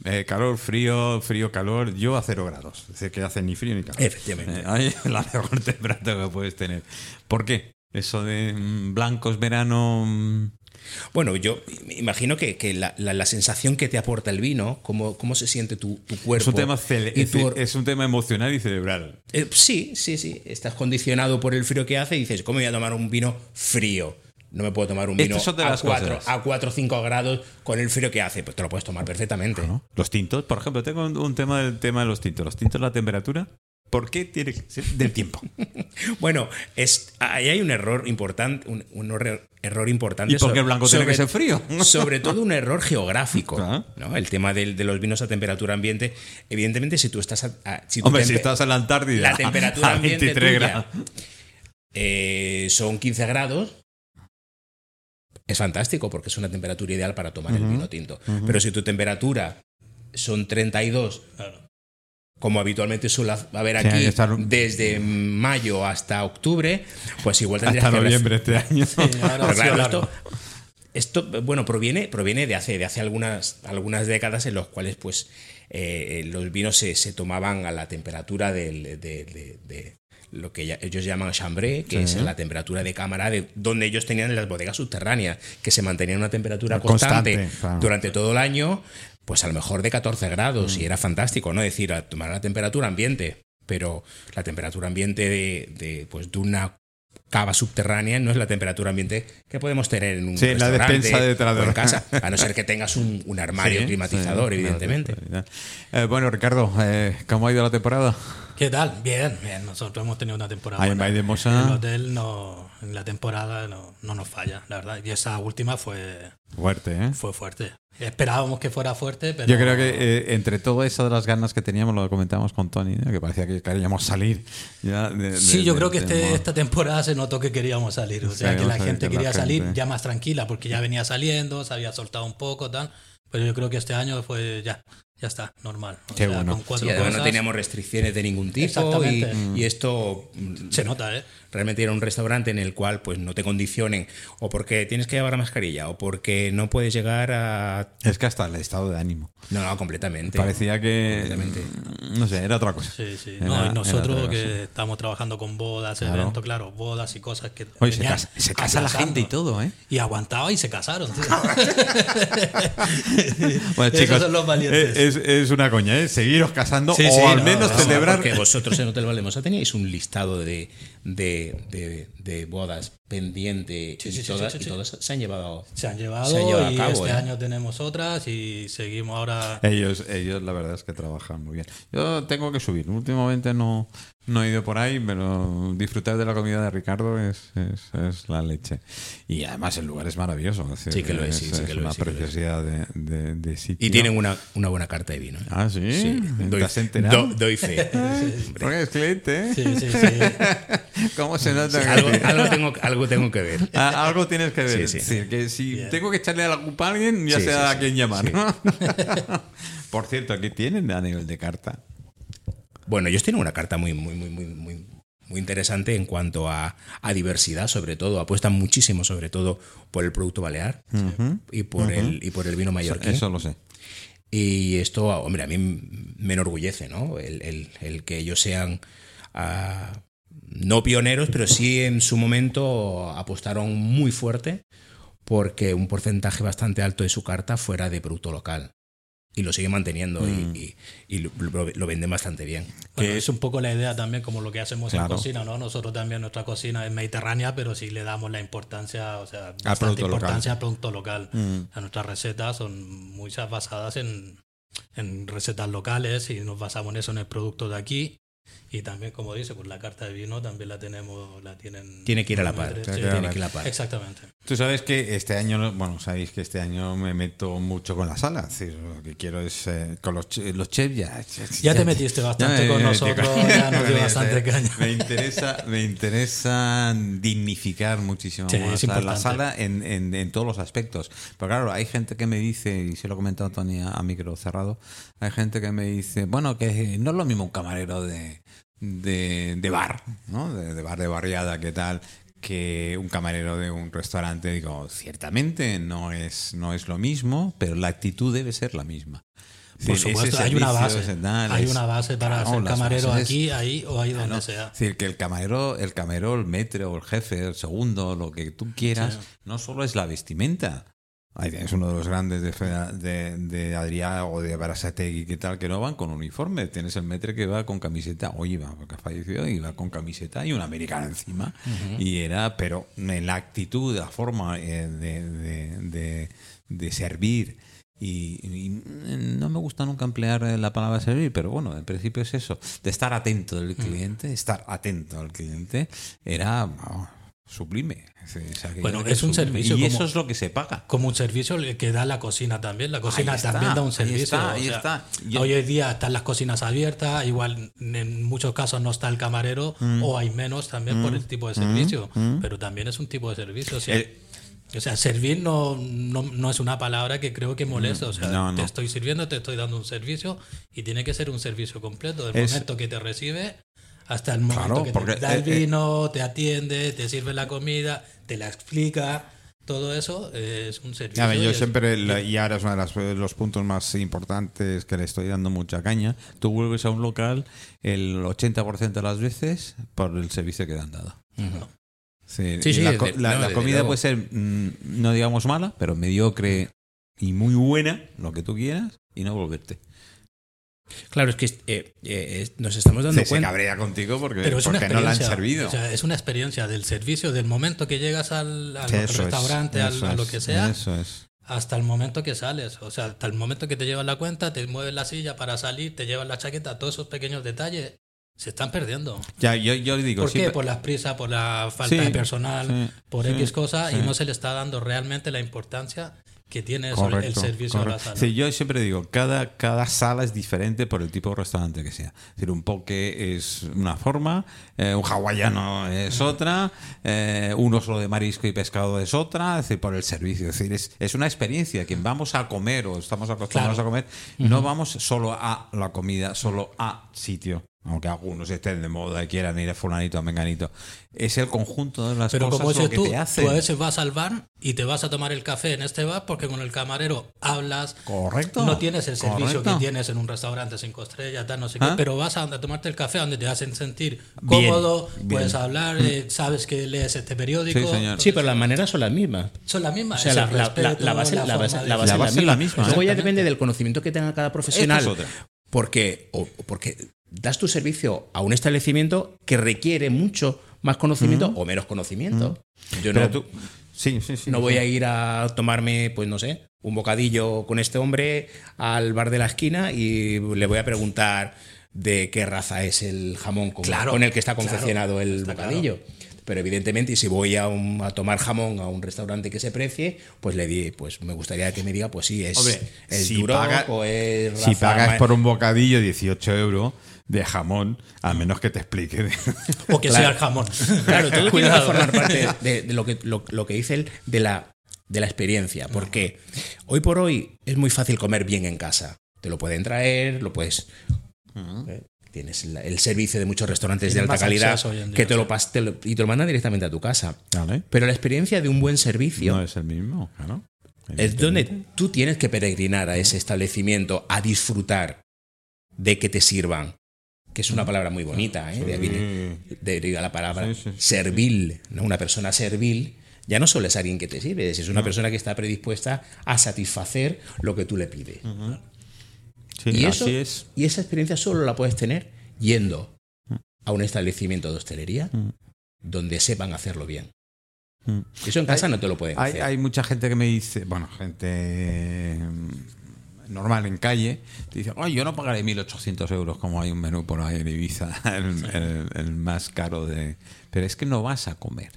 Eh, calor, frío, frío, calor, yo a cero grados. Es decir, que hace ni frío ni calor. Efectivamente. Eh, ahí es la (laughs) mejor temperatura que puedes tener. ¿Por qué? Eso de mm, blancos, verano... Bueno, yo me imagino que, que la, la- la sensación que te aporta el vino, cómo, cómo se siente tu, tu cuerpo. Es un, tema y tu- es un tema emocional y cerebral. Eh, sí, sí, sí. Estás condicionado por el frío que hace y dices, ¿cómo voy a tomar un vino frío? no me puedo tomar un vino a las 4 cosas. a 4 o 5 grados con el frío que hace. Pues te lo puedes tomar perfectamente. Los tintos, por ejemplo, tengo un, un tema del tema de los tintos. Los tintos, la temperatura. ¿Por qué tiene que ser del tiempo? (laughs) Bueno, es, ahí hay un error importante, un, un error, importante. ¿Y por qué el blanco tiene que ser frío? (laughs) Sobre todo un error geográfico. Claro. ¿no? El tema del- de, los vinos a temperatura ambiente. Evidentemente, si tú estás. a- a- si tu Hombre, si estás en la Antártida la temperatura (laughs) a ambiente 23 tuya, grados. eh, son 15 grados. Es fantástico porque es una temperatura ideal para tomar el vino tinto. Pero si tu temperatura son 32 Claro. Como habitualmente suele haber Sí, aquí estar- desde mayo hasta octubre, pues igual tendrías Hasta que noviembre este año. ahora sido claro, esto, esto, bueno, proviene, proviene de hace, de hace algunas, algunas décadas en los cuales pues eh, los vinos se, se tomaban a la temperatura del- de, de- de lo que ellos llaman chambré, que Sí. es la temperatura de cámara de donde ellos tenían las bodegas subterráneas, que se mantenían a una temperatura Constante, constante, claro. durante todo el año, pues a lo mejor de 14 grados, Mm. y era fantástico, ¿no? Es decir, a tomar la temperatura ambiente, pero la temperatura ambiente de, de, pues, de una cava subterránea no es la temperatura ambiente que podemos tener en un Sí, la restaurante despensa detrás de o en la- casa, a no ser que (laughs) tengas un, un armario Sí, climatizador, sí, evidentemente. Eh, bueno, Ricardo, eh, ¿cómo ha ido la temporada? ¿Qué tal? Bien, bien. Nosotros hemos tenido una temporada. Ahí en buena. Valle de Mosa. El hotel no, en la temporada no, no nos falla, la verdad. Y esa última fue, Fuerte, ¿eh? fue fuerte. Esperábamos que fuera fuerte, pero. Yo creo que eh, entre todo eso de las ganas que teníamos, lo comentábamos con Tony, ¿no? que parecía que queríamos salir. Ya de- de- Sí, yo de- creo que este- esta temporada se notó que queríamos salir. O sea, que la gente la quería salir ya más tranquila porque ya venía saliendo, se había soltado un poco, tal. Pero yo creo que este año fue ya, ya está, normal. O Qué sea, bueno. con cuatro Sí, además no teníamos restricciones de ningún tipo y, esto mm, Se nota, ¿eh? realmente era un restaurante en el cual pues no te condicionen o porque tienes que llevar la mascarilla o porque no puedes llegar a Es que hasta el estado de ánimo. no no completamente Parecía que. Completamente. mm, No sé, era otra cosa. Sí, sí. Era- no, y era nosotros otra cosa. que estamos trabajando con bodas, Claro. eventos, claro, bodas y cosas que. Oye, se casa, se casa la gente y todo, ¿eh? Y aguantaba y se casaron. tío. (laughs) Bueno, Esos chicos, son los valientes. eh, es, es una coña, ¿eh? Seguiros casando Sí, o sí, al no, menos no, celebrar. porque vosotros en Hotel Valdemosa teníais un listado de, de, de- de bodas pendiente Sí, y, sí, sí, todas, sí, sí, y todas se han llevado Se han llevado Se han llevado a y cabo, este ¿eh? año tenemos otras y seguimos ahora. Ellos, ellos la verdad es que trabajan muy bien. Yo tengo que subir. Últimamente no, no he ido por ahí, pero disfrutar de la comida de Ricardo es, es, es la leche. Y además el lugar es maravilloso. es decir, Sí que lo es, sí, sí que lo una preciosidad de, de- de sitio. y tienen una, una buena carta de vino ¿eh? Ah, sí. Sí, ¿Te doy, has enterado? do- doy fe (laughs) Porque es cliente, ¿eh? Sí, sí, sí. (laughs) (laughs) ¿Cómo se nota? algo, algo tengo, algo tengo que ver Ah, Algo tienes que ver. Sí, sí. Es decir, que si Bien. tengo que echarle la culpa a alguien, ya Sí, sé sí, a quién llamar. Sí. ¿no? (laughs) Por cierto, ¿qué tienen a nivel de carta? Bueno, ellos tienen una carta muy, muy, muy, muy, muy, muy interesante en cuanto a, a diversidad, sobre todo. Apuestan muchísimo, sobre todo, por el producto balear y por el y por el vino mallorquí. Eso lo sé. Y esto, hombre, a mí me enorgullece, ¿no? El, el- el que ellos sean ah, no pioneros, pero sí en su momento apostaron muy fuerte porque un porcentaje bastante alto de su carta fuera de producto local. Y lo sigue manteniendo y- Mm. y, y lo, lo- lo venden bastante bien. Bueno, es un poco la idea también, como lo que hacemos Claro. en cocina, ¿no? Nosotros también, nuestra cocina es mediterránea, pero sí le damos la importancia, o sea, producto bastante local. importancia al producto local. Mm. O sea, nuestras recetas son muchas basadas en, en recetas locales y nos basamos en eso, en el producto de aquí. Y también, como dice, pues la carta de vino también la tenemos, la tienen. Tiene que ir a la par. Sí, Tiene que ir a la Tiene que ir a la par. Exactamente. Tú sabes que este año, bueno, sabéis que este año me meto mucho con la sala. Es decir, lo que quiero es eh, con los, los chefs ya. Ya te metiste bastante con nosotros, ya nos (laughs) dio bastante caña. Me interesa, me interesa dignificar muchísimo Sí, más es la, sala en, en- en todos los aspectos. Pero claro, hay gente que me dice, y se lo he comentado Tony a, a micro cerrado, hay gente que me dice, bueno, que no es lo mismo un camarero de, de, de bar, ¿no? De, de bar de barriada, ¿qué tal? que un camarero de un restaurante digo ciertamente no es no es lo mismo pero la actitud debe ser la misma Por Sí, supuesto, hay una base. Hay una base para Claro, ser camarero bases- aquí, ahí o ahí donde sea. Es decir, que el camarero, el camarero, el metro, el jefe, el segundo, lo que tú quieras, Sí. no solo es la vestimenta. Ahí tienes uno de los grandes de, de, de Adrià o de Barasategui, que tal, que no van con uniforme. Tienes el metre que va con camiseta, oye, va, porque ha fallecido, y va con camiseta y una americana encima. Y era, pero en la actitud, la forma eh, de, de, servir. Y, y no me gusta nunca emplear la palabra servir, pero bueno, en principio es eso, de estar atento del cliente, estar atento al cliente, era vamos, sublime. Bueno, es un sublime. servicio Y como- eso es lo que se paga. Como un servicio que da la cocina también. La cocina Ahí está, también da un ahí servicio. está, o ahí está. Yo- Hoy en día están las cocinas abiertas, igual en muchos casos no está el camarero Mm. o hay menos también por el tipo de servicio, pero también es un tipo de servicio. O sea, o sea, servir no, no, no es una palabra que creo que molesta. O sea, no. te estoy sirviendo, te estoy dando un servicio y tiene que ser un servicio completo. Del Es- momento que te recibe hasta el momento Claro, que porque, te da el eh, eh, vino, te atiende, te sirve la comida, te la explica. Todo eso eh, es un servicio. A ver, y yo es- siempre, la- y ahora es uno de las- los puntos más importantes que le estoy dando mucha caña, tú vuelves a un local el 80% de las veces por el servicio que te han dado. Sí, Sí, y sí, la, desde- la- no, la desde comida puede ser, mm, no digamos mala, pero mediocre y muy buena, lo que tú quieras, y no volverte. Claro, es que eh, eh, nos estamos dando Se, se cuenta. cabrea contigo porque, Pero es una porque no la han experiencia. servido. O sea, es una experiencia del servicio, del momento que llegas al, al Eso es, restaurante, al- a lo que sea, Eso es. hasta el momento que sales. O sea, hasta el momento que te llevan la cuenta, te mueves la silla para salir, te llevan la chaqueta, todos esos pequeños detalles se están perdiendo. Ya, yo, yo digo, ¿Por qué? Por las prisas, por la falta Sí, de personal, sí, por X cosas, y no se le está dando realmente la importancia que tiene eso, el Correcto, servicio a la correcto. sala. Sí, yo siempre digo, cada, cada sala es diferente por el tipo de restaurante que sea. Es decir, un poke es una forma, eh, un hawaiano es otra, eh, uno solo de marisco y pescado es otra, es decir, por el servicio. Es decir, es, es una experiencia. Quien vamos a comer o estamos acostumbrados Claro. a comer, no vamos solo a la comida, solo a sitio. Aunque algunos estén de moda y quieran ir a fulanito, a menganito. Es el conjunto de las Pero cosas como lo que tú, te hacen. tú a veces vas al bar y te vas a tomar el café en este bar porque con el camarero hablas, Correcto. no tienes el servicio correcto. que tienes en un restaurante cinco estrellas, tal, no sé ¿Ah? qué, pero vas a, a tomarte el café donde te hacen sentir cómodo, bien. puedes hablar, eh, sabes que lees este periódico. Sí, señor. Sí, pero las maneras son las mismas. Son las O mismas. sea, la, respeto, base, la base- forma de- la base La es base es la misma, Luego ya depende del conocimiento que tenga cada profesional. Es otra. Porque, o- porque das tu servicio a un establecimiento que requiere mucho más conocimiento o menos conocimiento. Yo Pero no, tú- sí, sí, sí. no voy a ir a tomarme, pues no sé, un bocadillo con este hombre al bar de la esquina y le voy a preguntar de qué raza es el jamón con, Claro, con el que está claro, confeccionado el bocadillo. Pero evidentemente, y si voy a, un- a tomar jamón a un restaurante que se precie, pues le di, pues me gustaría que me diga, pues sí, es, Hombre, es si duro paga- o es Si raza pagas ma- por un bocadillo 18 euros de jamón, a menos que te explique. O que Claro. sea el jamón. (laughs) Claro, todo tiene que Cuidado. formar parte de, de lo, que, lo, lo que dice él de la, de la experiencia. Porque hoy por hoy es muy fácil comer bien en casa. Te lo pueden traer, lo puedes. eh, Tienes la- el servicio de muchos restaurantes de alta calidad día, que te lo, te lo- y te lo mandan directamente a tu casa. ¿Vale? Pero la experiencia de un buen servicio No es el mismo, claro. es donde tú tienes que peregrinar a ese establecimiento a disfrutar de que te sirvan. Que es una palabra muy bonita, ¿eh? De ahí viene- deriva la palabra Sí, sí, sí, servil, ¿no? Una persona servil ya no solo es alguien que te sirve, es una persona que está predispuesta a satisfacer lo que tú le pides. Sí, y, eso, así es. y esa experiencia solo la puedes tener yendo a un establecimiento de hostelería Mm. donde sepan hacerlo bien. Mm. Eso en casa no te lo pueden Hay, hacer. hay mucha gente que me dice, bueno, gente mm, normal en calle, te dice, ay, yo no pagaré 1.800 euros como hay un menú por ahí en Ibiza, (laughs) el, el- el más caro de... Pero es que no vas a comer.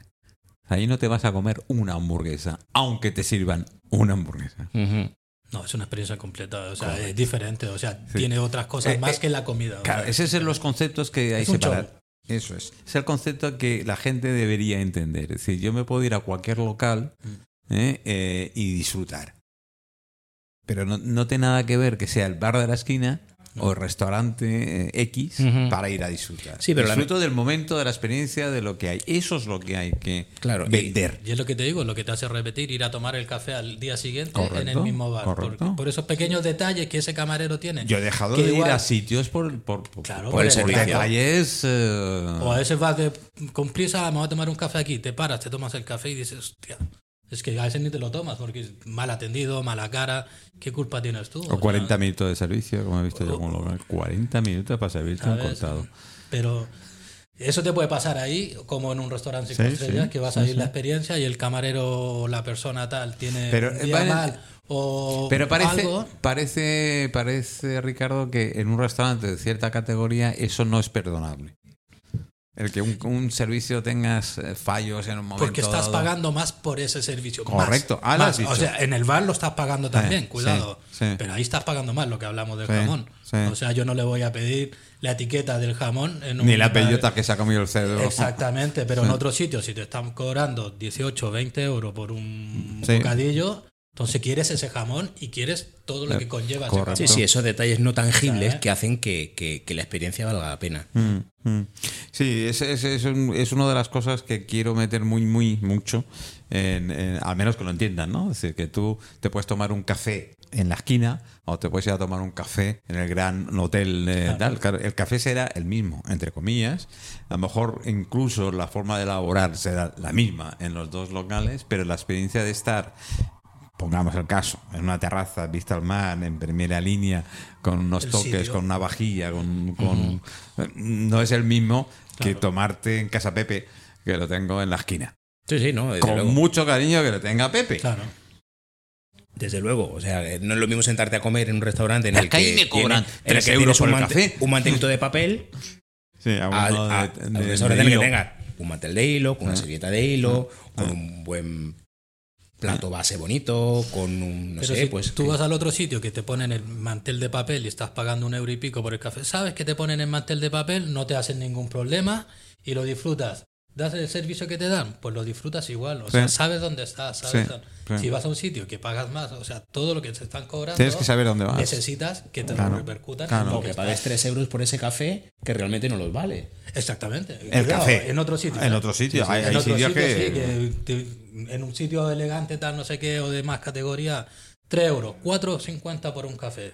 Ahí no te vas a comer una hamburguesa, aunque te sirvan una hamburguesa. No, es una experiencia completa, o sea, es diferente, o sea, Sí. tiene otras cosas Eh, más eh, que la comida. o Claro, sea, ese es los conceptos que hay Es separar. Eso es. Es el concepto que la gente debería entender. Es decir, yo me puedo ir a cualquier local Mm. ¿eh? Eh, y disfrutar. Pero no, no tiene nada que ver que sea el bar de la esquina o el restaurante eh, X para ir a disfrutar. Sí, pero la- Disfruto del momento, de la experiencia, de lo que hay. Eso es lo que hay que Claro, vender. Y es lo que te digo, lo que te hace repetir, ir a tomar el café al día siguiente en el mismo bar. Por, por esos pequeños detalles que ese camarero tiene. Yo he dejado de igual- ir a sitios por, por, por, Claro, por el detalles. eh, O a veces vas de- con prisa, me voy a tomar un café aquí, te paras, te tomas el café y dices, hostia, Es que a veces ni te lo tomas porque es mal atendido, mala cara. ¿Qué culpa tienes tú? O 40 minutos de servicio, como he visto yo con local. 40 minutos para servirte un cortado. Pero eso te puede pasar ahí, como en un restaurante cinco Sí, estrellas, sí, que vas a ir sí. la experiencia y el camarero o la persona tal tiene Pero, un eh, día mal o Pero parece, algo. parece, parece, Ricardo, que en un restaurante de cierta categoría eso no es perdonable. El que un, un servicio tengas eh, fallos en un momento Porque estás dado. pagando más por ese servicio. Correcto. Más, Ah, más. has dicho. O sea, en el bar lo estás pagando también, Sí, cuidado. sí, sí. Pero ahí estás pagando más lo que hablamos del jamón. O sea, yo no le voy a pedir la etiqueta del jamón en un Ni la bellota que se ha comido el cerdo. Exactamente, pero en otros sitios, si te están cobrando 18 o 20 euros por un bocadillo, entonces quieres ese jamón y quieres todo lo que conlleva ese Correcto. Sí, jamón. sí, esos detalles no tangibles ¿Sabes? que hacen que, que- que la experiencia valga la pena. Mm, mm. Sí, es, es, es, un- es una de las cosas que quiero meter muy, muy, mucho, en, en- al menos que lo entiendan, ¿no? Es decir, que tú te puedes tomar un café en la esquina o te puedes ir a tomar un café en el gran hotel. eh, tal. Claro, el café será el mismo, entre comillas. A lo mejor incluso la forma de elaborar será la misma en los dos locales, pero la experiencia de estar pongamos el caso, en una terraza, vista al mar, en primera línea, con unos El toques, sitio. con una vajilla, con, con- no es el mismo que tomarte en casa Pepe, que lo tengo en la esquina. Sí, sí, no, Con luego. mucho cariño que lo tenga Pepe. Claro. Desde luego, o sea, eh, no es lo mismo sentarte a comer en un restaurante en el que que, ahí me cobran tiene- en el que euros tienes un, por el mante- café. un mantelito de papel Sí, a uno a- de- al de- restaurante de que tenga un mantel de hilo, con una Ah. servilleta de hilo, con un buen plato base bonito, con un, no Pero sé, si pues... tú que- vas al otro sitio que te ponen el mantel de papel y estás pagando un euro y pico por el café, sabes que te ponen el mantel de papel, no te hacen ningún problema y lo disfrutas. ¿Das el servicio que te dan? Pues lo disfrutas igual. O Sí. sea, sabes dónde estás. Sabes Sí, dónde- sí. Si vas a un sitio que pagas más, o sea, todo lo que te están cobrando, Tienes que saber dónde vas. necesitas que te Claro, lo repercutan. claro. o que pagues 3 euros por ese café que realmente no los vale. Exactamente. El café. En otro sitio. En ¿eh? otro sitio. Hay, en hay otro sitios sitio, que... sí, que te- en un sitio elegante, tal, no sé qué, o de más categoría, 3 euros, 4,50 por un café.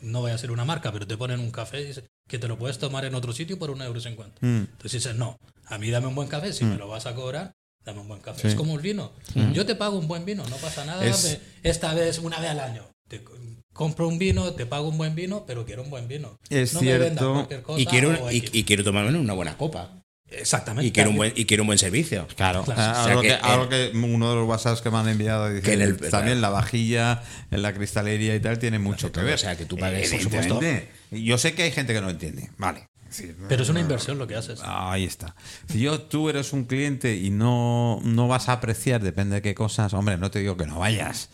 No voy a hacer una marca, pero te ponen un café dice que te lo puedes tomar en otro sitio por un euro cincuenta. Mm. Entonces dices, no, a mí dame un buen café, si me lo vas a cobrar, dame un buen café. Es como el vino. Yo te pago un buen vino, no pasa nada. Es- esta vez, una vez al año. Te co- compro un vino, te pago un buen vino, pero quiero un buen vino. Es no me vendas cierto. cualquier cosa Y quiero, o y, quiero tomarme una buena copa. Exactamente. Y quiero un buen, y quiero un buen servicio. Claro, Claro. Ah, O sea algo, que que, el- algo que uno de los WhatsApps que me han enviado dice Que en el- también la vajilla, en la cristalería y tal tiene mucho que ver. o sea, que tú pagues, por Evidentemente. Yo sé que hay gente que no entiende, vale. Sí, Pero es una inversión lo que haces. Ahí está. Si yo, tú eres un cliente y no, no vas a apreciar, depende de qué cosas, hombre, no te digo que no vayas,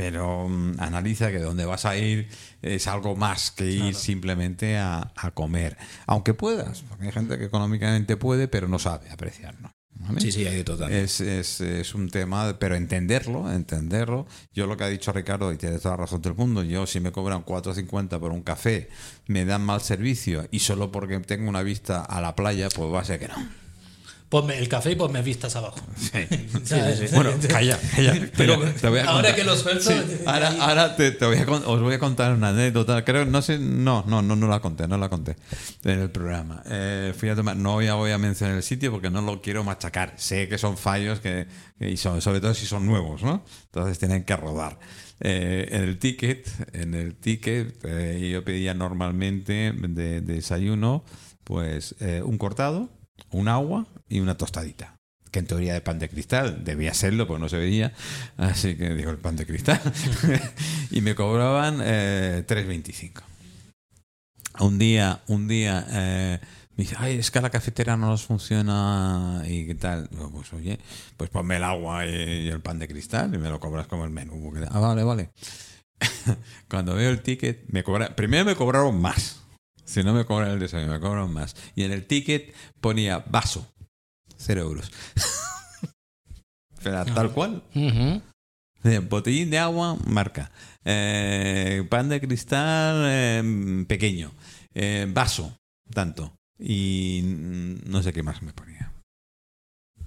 pero mm, analiza que donde vas a ir es algo más que ir simplemente a, a comer. Aunque puedas, porque hay gente que económicamente puede, pero no sabe apreciarlo. ¿vale? Sí, sí, hay total. Es, es, es un tema, pero entenderlo, entenderlo. Yo lo que ha dicho Ricardo, y tiene toda la razón del mundo, yo si me cobran 4.50 por un café, me dan mal servicio y solo porque tengo una vista a la playa, pues va a ser que no. Ponme el café y ponme vistas abajo. (laughs) (laughs) ¿Sabes? Bueno, (laughs) calla, calla. Pero ahora que lo suelto, Sí, ahora, ahora te, te voy a os voy a contar una anécdota. Creo, no sé, no, no, no, no la conté, no la conté en el programa. Eh, fui a tomar, no voy a, voy a mencionar el sitio porque no lo quiero machacar. Sé que son fallos que, que- y son, sobre todo si son nuevos, ¿no? Entonces tienen que rodar. Eh, en el ticket, en el ticket, eh, yo pedía normalmente de, de desayuno, pues eh, un cortado, un agua y una tostadita que en teoría de pan de cristal debía serlo, pues no se veía, así que digo el pan de cristal, (laughs) y me cobraban eh, 3.25. Un día, un día eh, me dice, ay, es que la cafetera no nos funciona y qué tal. Digo, pues oye, pues ponme el agua y, y el pan de cristal y me lo cobras como el menú. Ah, vale, vale. (laughs) Cuando veo el ticket, me cobra, primero me cobraron más. Si no me cobran el desayuno, me cobraron más. Y en el ticket ponía vaso, cero euros. (laughs) Pero tal cual. Eh, Botellín de agua, marca. Eh, pan de cristal, eh, pequeño. Eh, vaso, tanto. Y no sé qué más me ponía.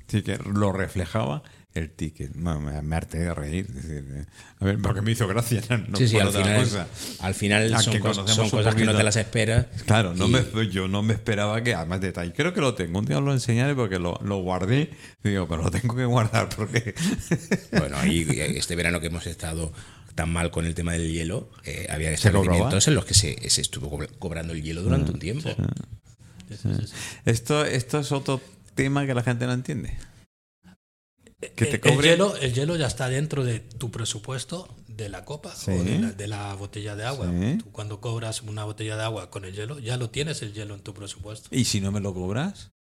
ticket lo reflejaba el ticket. Bueno, me, me harté de reír. decir, eh, a ver, porque me hizo gracia. (laughs) No sí, sí, al final, cosa. al final Ah, son, cosas que no te las esperas. Claro, no me, yo no me esperaba que además detalle. Creo que lo tengo. Un día os lo enseñaré porque lo, lo guardé. Digo, pero lo tengo que guardar porque. (laughs) Bueno, ahí este verano que hemos estado tan mal con el tema del hielo, eh, había establecimientos en los que se, se estuvo cobra- cobrando el hielo durante un tiempo. Sí, sí, sí, sí. esto, esto es otro tema que la gente no entiende. Que te El- hielo, el hielo ya está dentro de tu presupuesto de la copa Sí. o de la, de la botella de agua. Sí. Tú cuando cobras una botella de agua con el hielo, ya lo tienes el hielo en tu presupuesto. ¿Y si no me lo cobras?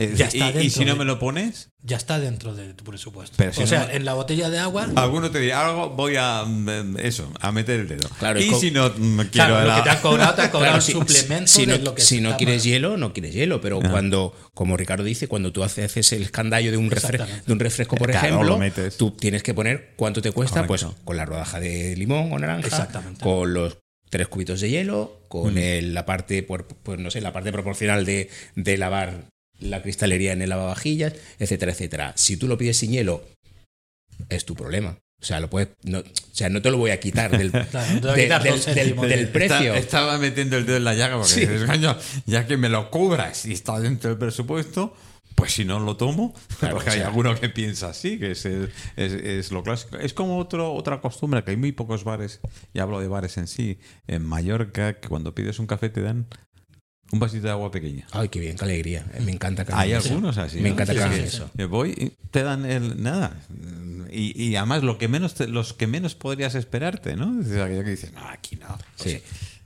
Eh, Ya y- está y, dentro si no de- me lo pones? Ya está dentro de tu presupuesto. Pero si o no sea, me- en la botella de agua, Alguno te dirá algo, voy a mm, eso, a meter el dedo. Claro, y si no mm, quiero claro, lo que te han cobrado, te han (laughs) cobrado Claro, el si, suplemento si de no, lo que si no quieres mal. hielo, no quieres hielo, pero cuando, como Ricardo dice, cuando tú haces, haces el escandallo de un, refre- Exactamente. de un refresco, por Claro, ejemplo, tú tienes que poner cuánto te cuesta, Correcto. pues con la rodaja de limón o naranja, Exactamente. con los tres cubitos de hielo, con Mm. el- la parte, pues no sé, la parte proporcional de, de lavar la cristalería en el lavavajillas, etcétera, etcétera. Si tú lo pides sin hielo, es tu problema. O sea, lo puedes, no, o sea, no te lo voy a quitar del, (laughs) Claro, no te va a de- quitar del- Está- precio. estaba metiendo el dedo en la llaga porque Sí. dices, "Coño, ya que me lo cubras y está dentro del presupuesto, pues si no lo tomo, Claro, (laughs) porque o hay alguno que piensa así, que es, es, es lo clásico. Es como otro, otra costumbre, que hay muy pocos bares, y hablo de bares en sí, en Mallorca, que cuando pides un café te dan un vasito de agua pequeña. Ay, qué bien, qué alegría. Eh, Me encanta que Hay hagan eso. algunos así. Me ¿no? encanta que Sí, hagan sí. eso. Voy y te dan el nada. Y, y además lo que menos te- los que menos podrías esperarte, ¿no? Es aquello que dices, no, aquí no. Pues Sí.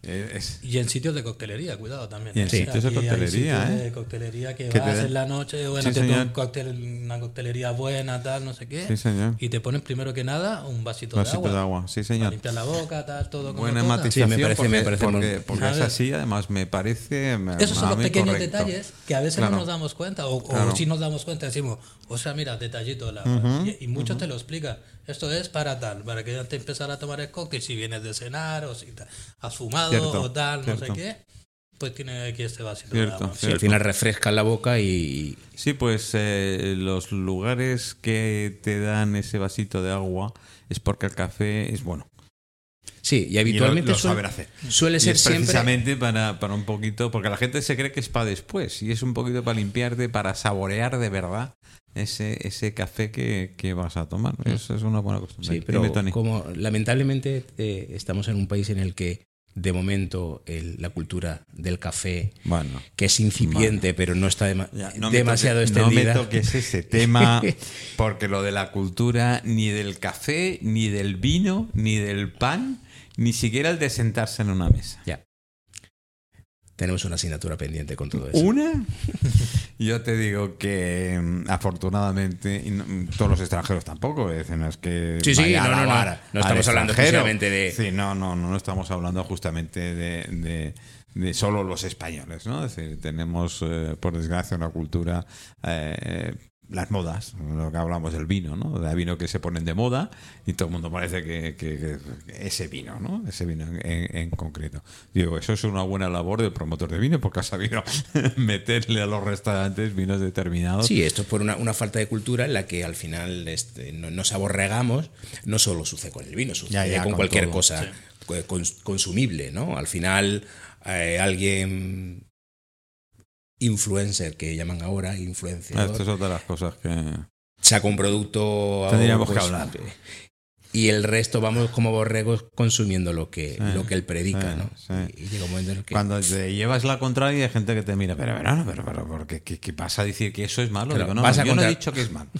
Eh, es- Y en sitios de coctelería, cuidado también. Y en Sí. sitios de coctelería, sitios ¿eh? de coctelería que, Que te vas den- en la noche, bueno, Sí, te un cóctel- una coctelería buena, tal, no sé qué. Sí, señor. Y te pones primero que nada un vasito, vasito de agua. de agua, sí, Para señor. limpiar la boca, tal, todo como Buena toca. matización Sí, me parece- porque, me parece porque, muy- porque A es así, además me parece me- Esos son los pequeños correcto. detalles que a veces Claro. no nos damos cuenta, o, o Claro. si nos damos cuenta decimos, o sea, mira, detallito del agua. y, y muchos te lo explican. Esto es para tal, para que antes de empezar a tomar el cóctel, si vienes de cenar o si has fumado Cierto, o tal, no cierto. sé qué, pues tiene aquí este vasito Cierto, de agua. Sí, al final refresca la boca y, Sí, pues eh, los lugares que te dan ese vasito de agua es porque el café es bueno. Sí, y Y habitualmente lo, lo suele, hacer. suele Y ser es siempre. precisamente para, para un poquito, porque la gente se cree que es para después, y es un poquito para limpiarte, para saborear de verdad ese, ese café que, que vas a tomar. Eso es una buena costumbre. Mm. Sí, pero Dime, como lamentablemente eh, estamos en un país en el que de momento el- la cultura del café, Bueno. que es incipiente, pero no está dema- Ya, no demasiado toques- extendida. No me toques ese tema, (laughs) porque lo de la cultura, ni del café, ni del vino, ni del pan, ni siquiera el de sentarse en una mesa. Ya. Tenemos una asignatura pendiente con todo eso. ¿Una? (laughs) Yo te digo que mm, afortunadamente, y no- mm, todos los extranjeros tampoco, es no es que. Sí, sí, no, no, no. No estamos hablando exclusivamente de- Sí, no, no, no, no estamos hablando justamente de, de- de solo los españoles, ¿no? Es decir, tenemos, eh, por desgracia, una cultura. eh, las modas, lo que hablamos del vino, ¿no? De vino que se ponen de moda y todo el mundo parece que, que- que ese vino, ¿no? Ese vino en, concreto. Digo, eso es una buena labor del promotor de vino porque ha sabido (laughs) meterle a los restaurantes vinos determinados. Sí, esto es por una, una falta de cultura en la que al final este, no- nos aborregamos. No solo sucede con el vino, sucede Ya, ya, con, con cualquier todo. cosa co- cons- consumible, ¿no? Al final, eh, alguien influencer que llaman ahora, influencer, Ah, Esto es otra de las cosas que. saca un producto Tendríamos pues, que hablar. y el resto vamos como borregos consumiendo lo que, Sí, lo que él predica, sí, ¿no? sí. Y, llega un momento en el que Cuando te llevas la contraria hay gente que te mira, pero, pero, no, pero, pero, pero, ¿qué, qué, qué pasa a decir que eso es malo? Digo, no, vas a yo no he contra- dicho que es malo.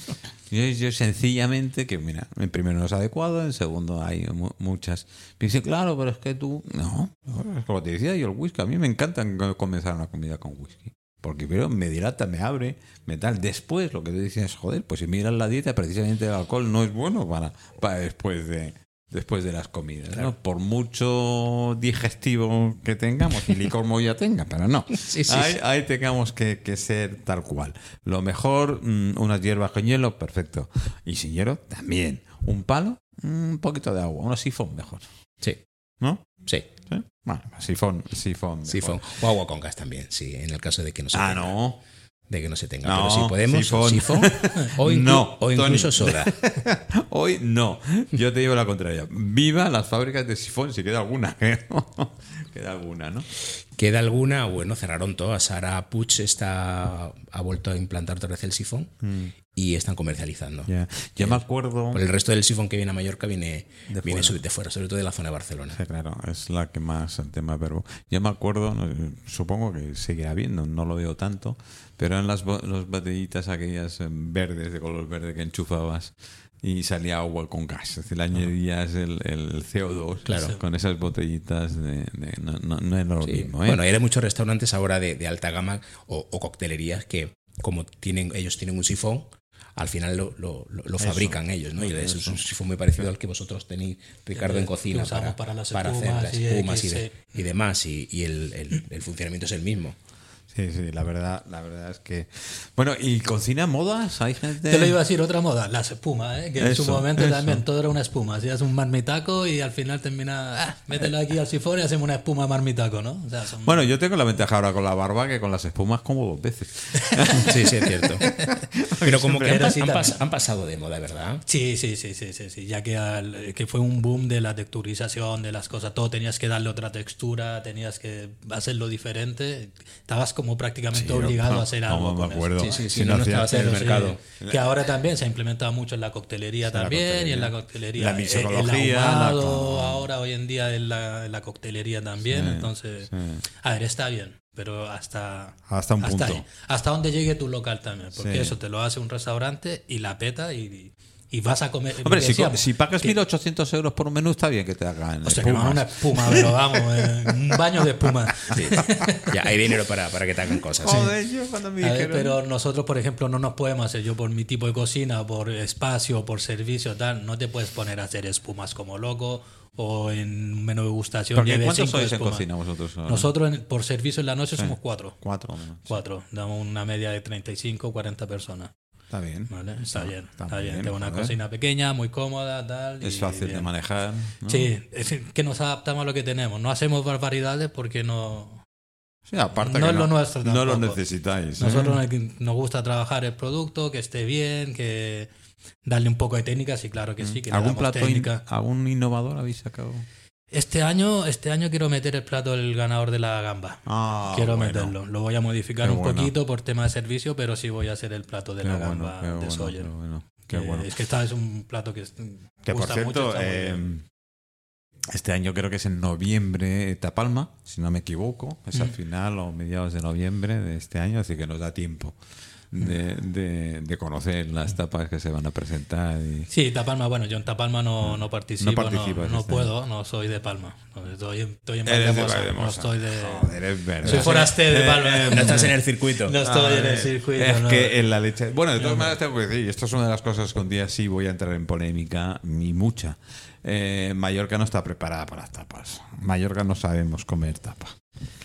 Yo, yo sencillamente que, mira, en primero no es adecuado, en segundo hay mu- muchas. Dice, claro, pero es que tú. No, es como te decía yo, el whisky. A mí me encanta comenzar una comida con whisky. Porque primero me dilata, me abre, me tal. Después lo que te dices, joder, pues si miras la dieta, precisamente el alcohol no es bueno para, para después de después de las comidas. ¿no? Por mucho digestivo que tengamos y licor ya tenga, pero no. (laughs) Sí, sí, ahí, sí. ahí tengamos que, que ser tal cual. Lo mejor, mm, unas hierbas con hielo, perfecto. Y sin hielo, también. Un palo, un poquito de agua. Un sifón mejor. Sí, ¿No? ¿Sí? Bueno, sifón, sifón. sifón. O agua con gas también, sí, en el caso de que no se Ah, tenga. no. de que no se tenga. No, Pero si podemos, sifón. sifón, (laughs) o, No, o incluso soda. (laughs) Hoy no. Yo te digo la contraria. Viva las fábricas de sifón, si queda alguna. (laughs) ¿eh? queda alguna, ¿no? ¿Queda alguna? Bueno, cerraron todas. Sara Puig está, ha vuelto a implantar otra vez el sifón y están comercializando. Ya. Yo me acuerdo. Por el resto del sifón que viene a Mallorca viene De viene fuera. de fuera, sobre todo de la zona de Barcelona. Sí, claro, es la que más el tema verbo. Yo me acuerdo, supongo que seguirá habiendo, no lo veo tanto, pero eran las, las botellitas aquellas eh, verdes, de color verde que enchufabas y salía agua con gas. Es decir, le añadías el, el CO2 Claro. con esas botellitas de... de- no, no, no era lo Sí. mismo, ¿eh? Bueno, hay muchos restaurantes ahora de, de alta gama o, o coctelerías que, como tienen ellos tienen un sifón, al final lo, lo- lo- fabrican ellos, ¿no? Y es Eso. un sifón muy parecido al que vosotros tenéis, Ricardo, en que cocina para, para las para hacer las espumas y, de- y demás. Y, y el, el- el funcionamiento es el mismo. Sí, sí, la verdad, la verdad es que... Bueno, ¿y cocina modas? ¿Hay gente...? Te lo iba a decir otra moda, las espumas, ¿eh? que en su Eso, momento eso. también todo era una espuma. Hacías un marmitaco y al final termina, ah, mételo aquí al sifón y hacemos una espuma marmitaco, ¿no? O sea, son- Bueno, yo tengo la ventaja ahora con la barba que con las espumas como dos veces. Sí, sí, es cierto. (laughs) Pero como que han, Pero pas- sí han pas- han pasado de moda, ¿verdad? Sí, sí, sí, sí, sí, sí, ya que, al- que fue un boom de la texturización de las cosas, todo tenías que darle otra textura, tenías que hacerlo diferente, estabas como prácticamente Sí, obligado no, a hacer no, algo. me con eso. acuerdo. Sí, sí, Si no, no no en el mercado. que ahora también se ha implementado mucho en la coctelería la también y en la coctelería. coctelería. La el- mixología, ahumado, la- ahora hoy en día en la, en la coctelería también. Entonces, a ver, está bien, pero hasta, Hasta un punto. ahí. hasta donde llegue tu local también. Porque eso te lo hace un restaurante y la peta y, y vas a comer. Hombre, si, decíamos, si pagas que- 1.800 euros por un menú, está bien que te hagan Hostia, que me espumas. hagan una espuma, pero vamos, eh, (laughs) un baño de espuma. Sí. Ya hay dinero para, para que te hagan cosas. ¿eh? Joder, yo cuando me ver, dijeron... pero nosotros, por ejemplo, no nos podemos hacer, yo por mi tipo de cocina, por espacio, por servicio, tal, no te puedes poner a hacer espumas como loco o en un menú de gustación. Porque lleve ¿cuántos cinco sois en cocina vosotros? ahora? Nosotros en- por servicio en la noche somos cuatro. Cuatro o menos. Cuatro. Damos una media de 35, 40 personas. Está bien. ¿vale? Está bien. está bien. bien, Tengo una cocina pequeña, muy cómoda, tal. Es y fácil de manejar. ¿no? Sí, es que nos adaptamos a lo que tenemos. No hacemos barbaridades porque no. Sí, aparte No que es lo nuestro No lo necesitáis. ¿eh? Nosotros nos- gusta trabajar el producto, que esté bien, que darle un poco de técnica, sí, claro que sí, que le ¿Algún plato, in- algún innovador habéis sacado? Este año, este año quiero meter el plato del ganador de la gamba. Ah, quiero bueno. meterlo. Lo voy a modificar Qué un bueno. poquito por tema de servicio, pero sí voy a hacer el plato de Qué la bueno, gamba de Sawyer. qué qué. Es que esta es un plato que Que por gusta mucho, cierto, muy eh, bien. este año creo que es en noviembre Tapalma, si no me equivoco. Es Mm. al final o mediados de noviembre de este año, así que nos da tiempo de, de- de conocer las tapas que se van a presentar. Y... Sí, Tapalma, bueno, yo en Tapalma no, no participo, No no, participas no este puedo, no soy de Palma. No, Estoy, en- estoy en Eres de Valdemosa, no Valdemosa. estoy de... Joder, es verdad. Soy forastero de Eh, Palma. eh, No estás en el circuito. No estoy en Ah, el eh, circuito. Es no. que en la leche. Bueno, de todas maneras tengo que decir, y esto es una de las cosas que un día sí voy a entrar en polémica, ni mucha. Eh, Mallorca no está preparada para las tapas. Mallorca no sabemos comer tapa.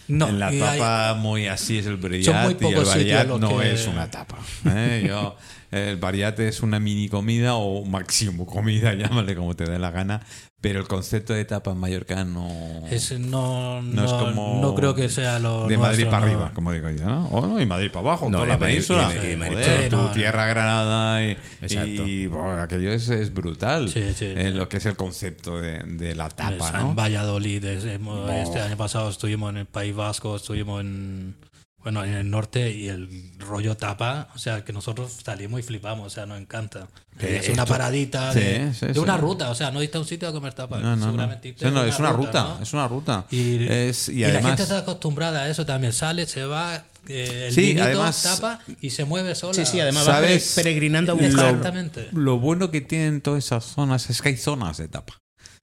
No, en la hay- tapa muy así es el brillat y el variat no que- es una tapa. ¿eh? (laughs) Yo, el variat es una mini comida o máximo comida, (laughs) llámale como te dé la gana, pero el concepto de tapa en Mallorca no es- no, no es no- como no creo que sea lo de Madrid nuestro, para no. arriba, como digo yo, ¿no? O no, y Madrid para abajo, No, toda y la Madrid- península. y- y Madrid- Joder, Sí, tu no, no. tierra Granada y, Exacto. y, bueno, aquello es, es brutal. Sí, sí, en sí. lo que es el concepto de, de la tapa, Pues, ¿no? En Valladolid, es- hemos- este año pasado estuvimos en el País Vasco, estuvimos en, bueno, en el norte y el rollo tapa, o sea, que nosotros salimos y flipamos, o sea, nos encanta. Es una paradita Sí, de, sí, de sí. una ruta, o sea, no a un sitio a comer tapa, No, no, no. seguramente no, es una ruta, ¿no? es una ruta. Y, Es- y y la gente está acostumbrada a eso también, sale, se va, eh, el Sí, vinito, además- tapa y se mueve sola. Sí, sí, además va ¿Sabes? pere- peregrinando a Lo- buscar. Exactamente. Lo bueno que tienen todas esas zonas es que hay zonas de tapa.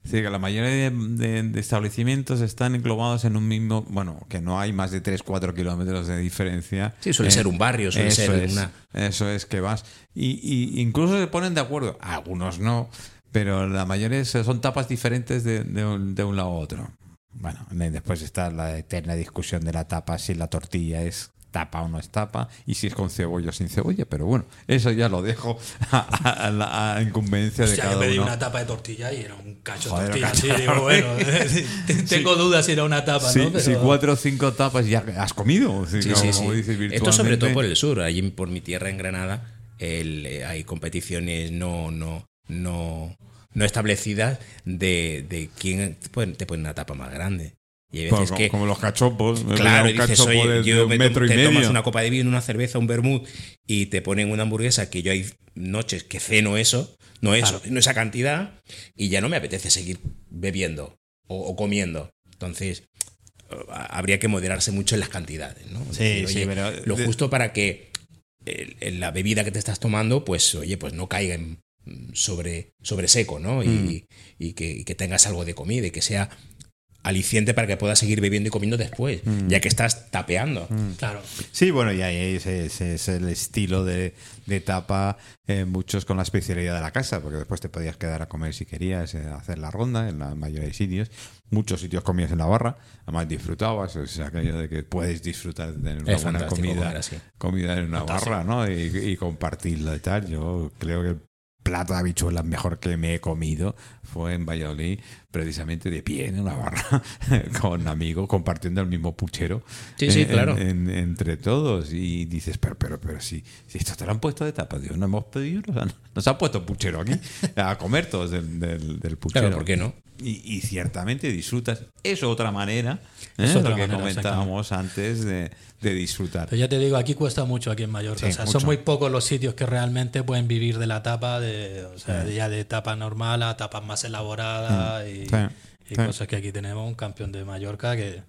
Es decir, que la mayoría de, de- de establecimientos están englobados en un mismo, bueno, que no hay más de 3-4 kilómetros de diferencia. Sí, suele Eh, ser un barrio, suele eso ser es, una. Eso es que vas. Y, y incluso se ponen de acuerdo. Algunos no, pero la mayoría son tapas diferentes de, de un, de un lado a otro. Bueno, después está la eterna discusión de la tapa si la tortilla es tapa o no es tapa, y si es con cebolla o sin cebolla, pero bueno, eso ya lo dejo (laughs) a, a la a incumbencia de Hostia, cada yo pedí uno. una tapa de tortilla y era un cacho Joder, de tortilla. Sí, digo, bueno, (laughs) (laughs) tengo dudas si era una tapa, ¿no? Pero- si cuatro o cinco tapas ya has comido, sí, como, sí, sí. como dices Esto sobre todo por el sur, allí por mi tierra en Granada, el, eh, hay competiciones no, no, no, no establecidas de, de quién te ponen, te ponen una tapa más grande. Y hay veces Como, que, como los cachopos. Claro, y dices, oye, de, de yo un me metro tom- y te medio. tomas una copa de vino, una cerveza, un vermut y te ponen una hamburguesa que yo hay noches que ceno eso, no eso, no esa cantidad, y ya no me apetece seguir bebiendo o, o comiendo. Entonces, habría que moderarse mucho en las cantidades, ¿no? Sí, Decir, sí, oye, pero Lo justo para que el- el- la bebida que te estás tomando, pues, oye, pues no caiga en- sobre, sobre seco, ¿no? Y, Mm. y que, y que tengas algo de comida y que sea aliciente para que puedas seguir bebiendo y comiendo después, Mm. ya que estás tapeando. Claro. Sí, bueno, y ahí ese, ese es el estilo de, de tapa, eh, muchos con la especialidad de la casa, porque después te podías quedar a comer si querías, eh, hacer la ronda en la mayoría de sitios. Muchos sitios comías en la barra, además disfrutabas, o sea, aquello de que puedes disfrutar de tener una Es buena comida, comer comida en una Fantástico. barra, ¿no? Y, y compartirla y tal. Yo creo que plato de habichuelas mejor que me he comido fue en Valladolid, precisamente de pie en una barra, (laughs) con amigos, compartiendo el mismo puchero. Sí, sí, en- claro. en- entre todos. Y dices, pero, pero, pero si, si esto te lo han puesto de tapa, Dios, no hemos pedido, nos han, nos han puesto puchero aquí, (laughs) a comer todos del, del, del puchero. Claro, ¿por qué no? Y, y ciertamente disfrutas. Es otra manera, ¿eh? Es otra lo que manera, comentábamos antes de, de disfrutar. Pero ya te digo, aquí cuesta mucho aquí en Mallorca. Sí, o sea, son muy pocos los sitios que realmente pueden vivir de la tapa, de, o sea, ya de tapa normal a tapas más elaboradas y, Sí, y sí. cosas que aquí tenemos un campeón de Mallorca que,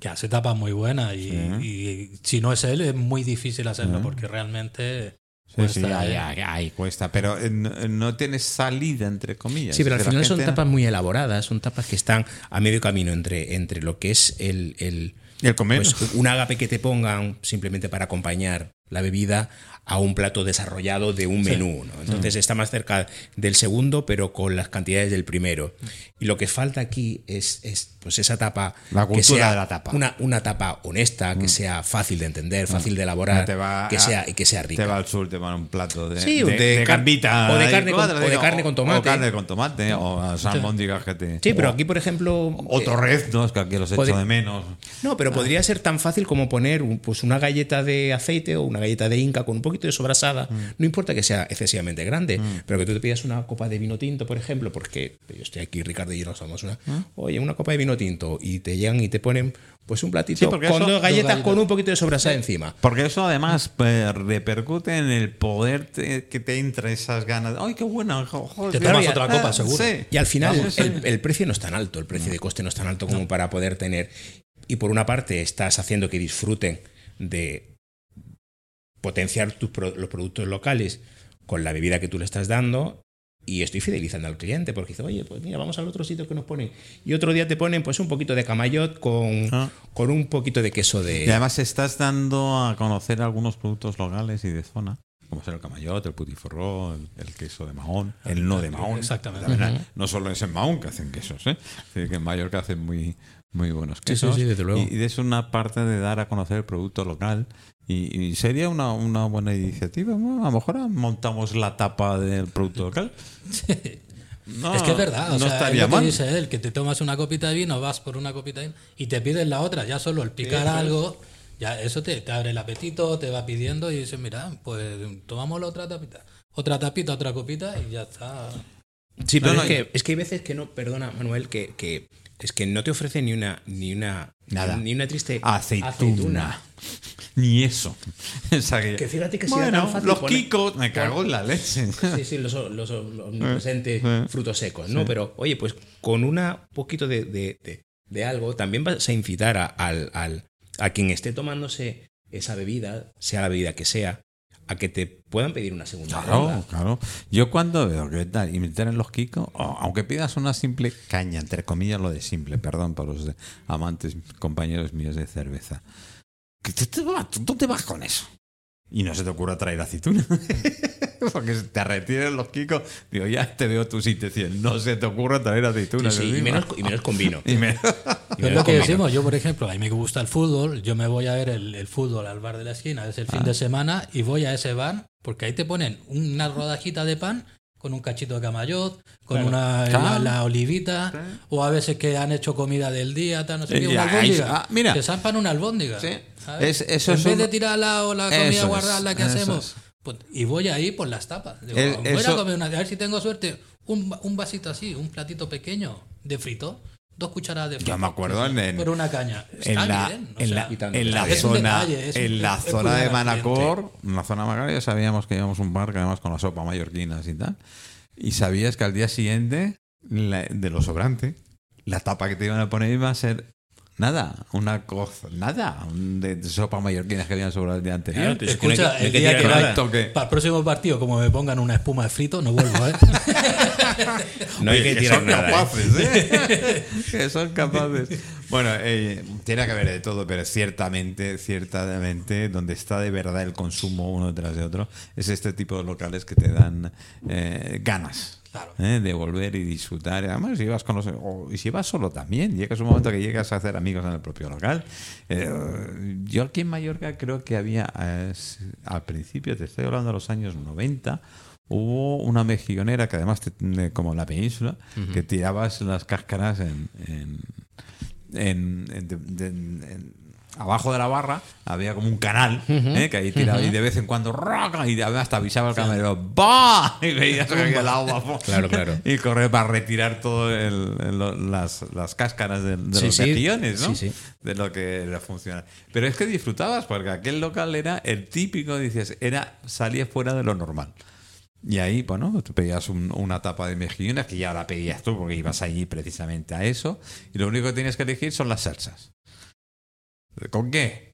que hace tapas muy buenas y, y si no es él es muy difícil hacerlo porque realmente cuesta, sí, ahí, ¿eh? ahí- ahí cuesta, pero eh, no, no tienes salida, entre comillas. Sí, pero al final son tapas muy elaboradas, son tapas que están a medio camino entre, entre lo que es el, el, el comer. pues, un ágape que te pongan simplemente para acompañar la bebida a un plato desarrollado de un menú. ¿no? Entonces Mm. está más cerca del segundo, pero con las cantidades del primero. Y lo que falta aquí es, es, pues esa tapa. La que cultura sea de la tapa. Mm. Una, una tapa honesta, que sea fácil de entender, fácil de elaborar, va que a- sea, y que sea rica. Te va al sur, te van un plato de, Sí, de, de de gambita o de carne con- o de carne con tomate. O carne con tomate, o salmóndigas que te... Sí, pero aquí, por ejemplo. O eh, torreznos, que aquí los echo de menos. No, pero podría ser tan fácil como poner pues una galleta de aceite o una galleta de inca con un poquito de sobrasada. No importa que sea excesivamente grande, pero que tú te pidas una copa de vino tinto, por ejemplo, porque yo estoy aquí, Ricardo y yo nos tomamos una. Oye, una copa de vino tinto y te llegan y te ponen pues un platito Sí, con eso- dos galletas dos con un poquito de sobrasada encima. Porque eso además pues, repercute en el poder te- que te entra esas ganas. ¡Ay, qué buena! jo- joder, Te tomas otra copa, ah, seguro. sí. Y al final el precio no es tan alto, el precio de coste no es tan alto como para poder tener. Y por una parte estás haciendo que disfruten de potenciar tus los productos locales con la bebida que tú le estás dando. Y estoy fidelizando al cliente porque dice, oye, pues mira, vamos al otro sitio que nos ponen. Y otro día te ponen pues un poquito de camayot con, Ah. con un poquito de queso de... Y además estás dando a conocer algunos productos locales y de zona, como ser el camayot, el putiforró, el, el queso de Mahón, el no de Mahón. Exactamente. Verdad, No solo es en Mahón que hacen quesos, ¿eh? Que en Mallorca hacen muy, muy buenos Sí, sí, quesos. sí, desde luego. Y, y es una parte de dar a conocer el producto local. Y, y sería una, una buena iniciativa. ¿no? A lo mejor montamos la tapa del producto local. No, es que es verdad, o no sea, estaría es lo que mal. dice él, que te tomas una copita de vino, vas por una copita de vino y te pides la otra, ya solo el picar algo, ya eso te, te abre el apetito, te va pidiendo y dices, mira, pues tomamos la otra tapita, otra tapita, otra copita y ya está. Sí, pero No, es, que, es que hay veces que no, perdona Manuel, que, que es que no te ofrece ni una ni una Nada. ni una triste Aceituna. Ni eso. (laughs) O sea que- Que fíjate que bueno, tan fácil los poner- kikos, me cago en la leche. (laughs) Sí, sí, los, los, los omnipresentes eh. frutos secos, ¿no? Pero, oye, pues con una poquito de, de- de- de algo, también vas a incitar a, al, al- a quien esté tomándose esa bebida, sea la bebida que sea, a que te puedan pedir una segunda Claro, ronda. claro. Yo cuando veo que tal, meter en los kikos, aunque pidas una simple caña, entre comillas lo de simple, perdón para los amantes, compañeros míos de cerveza. Tú te vas, tú te vas con eso. Y no se te ocurra traer aceituna. (laughs) Porque se te retiren los kikos. Digo, ya te veo tu intención. No se te ocurra traer aceitunas. Sí, sí, y, menos, y menos con vino. (laughs) Y Es lo que decimos, yo por ejemplo, a mí me gusta el fútbol, yo me voy a ver el, el fútbol al bar de la esquina, es el fin de semana, y voy a ese bar, porque ahí te ponen una rodajita de pan con un cachito de camayot, con Claro. una Claro. la, la olivita, o a veces que han hecho comida del día, tal, no sé Eh, qué, una albóndiga. ah, mira. Te zampan una albóndiga. Sí. ¿sabes? Es- eso en es vez un- de tirarla o la comida guardada que eso hacemos. es. pues, y voy ahí por las tapas. Digo, El- voy a comer una, a ver si tengo suerte. Un vasito así, un platito pequeño de frito, dos cucharadas de frito. Yo me acuerdo en- en- por una caña. en la, bien, en la, en zona, detalle, es un- en la es- es zona de Manacor, en la zona de Manacor ya sabíamos que íbamos a un bar que además con la sopa mallorquinas y tal. Y sabías que al día siguiente, la- de lo sobrante, la tapa que te iban a poner iba a ser nada, una cosa, nada, un de, de sopa mallorquinas que habían sobrado el día anterior. Claro, que Escucha, que- el que día que nada. vaya Toque. para el próximo partido, como me pongan una espuma de frito, no vuelvo, ¿eh? (laughs) No hay Oye, que tirar son nada. ¿eh? capaces, ¿eh? (laughs) que son capaces. Bueno, eh, tiene que haber de todo, pero ciertamente, ciertamente, donde está de verdad el consumo uno detrás de otro, es este tipo de locales que te dan eh, ganas. Claro. ¿eh? de volver y disfrutar. Además, si vas con los, o- y si vas solo también, llegas un momento que llegas a hacer amigos en el propio local. Eh, yo aquí en Mallorca creo que había, eh, al principio, te estoy hablando de los años 90, hubo una mejillonera que además, te- como en la península, que tirabas las cáscaras en... en abajo de la barra había como un canal ¿eh? que ahí tiraba y de vez en cuando ¡raca! y te avisaba el camarero ¡bah! y veías que el agua. Claro, claro. (laughs) y correr para retirar todo el- el- las, las cáscaras de, de Sí, los sí. mejillones ¿no? Sí, sí. de lo que era funcionar pero es que disfrutabas porque aquel local era el típico dices era salía fuera de lo normal y ahí, bueno, tú pedías un- una tapa de mejillones, que ya la pedías tú porque ibas allí precisamente a eso, y lo único que tienes que elegir son las salsas. ¿Con qué?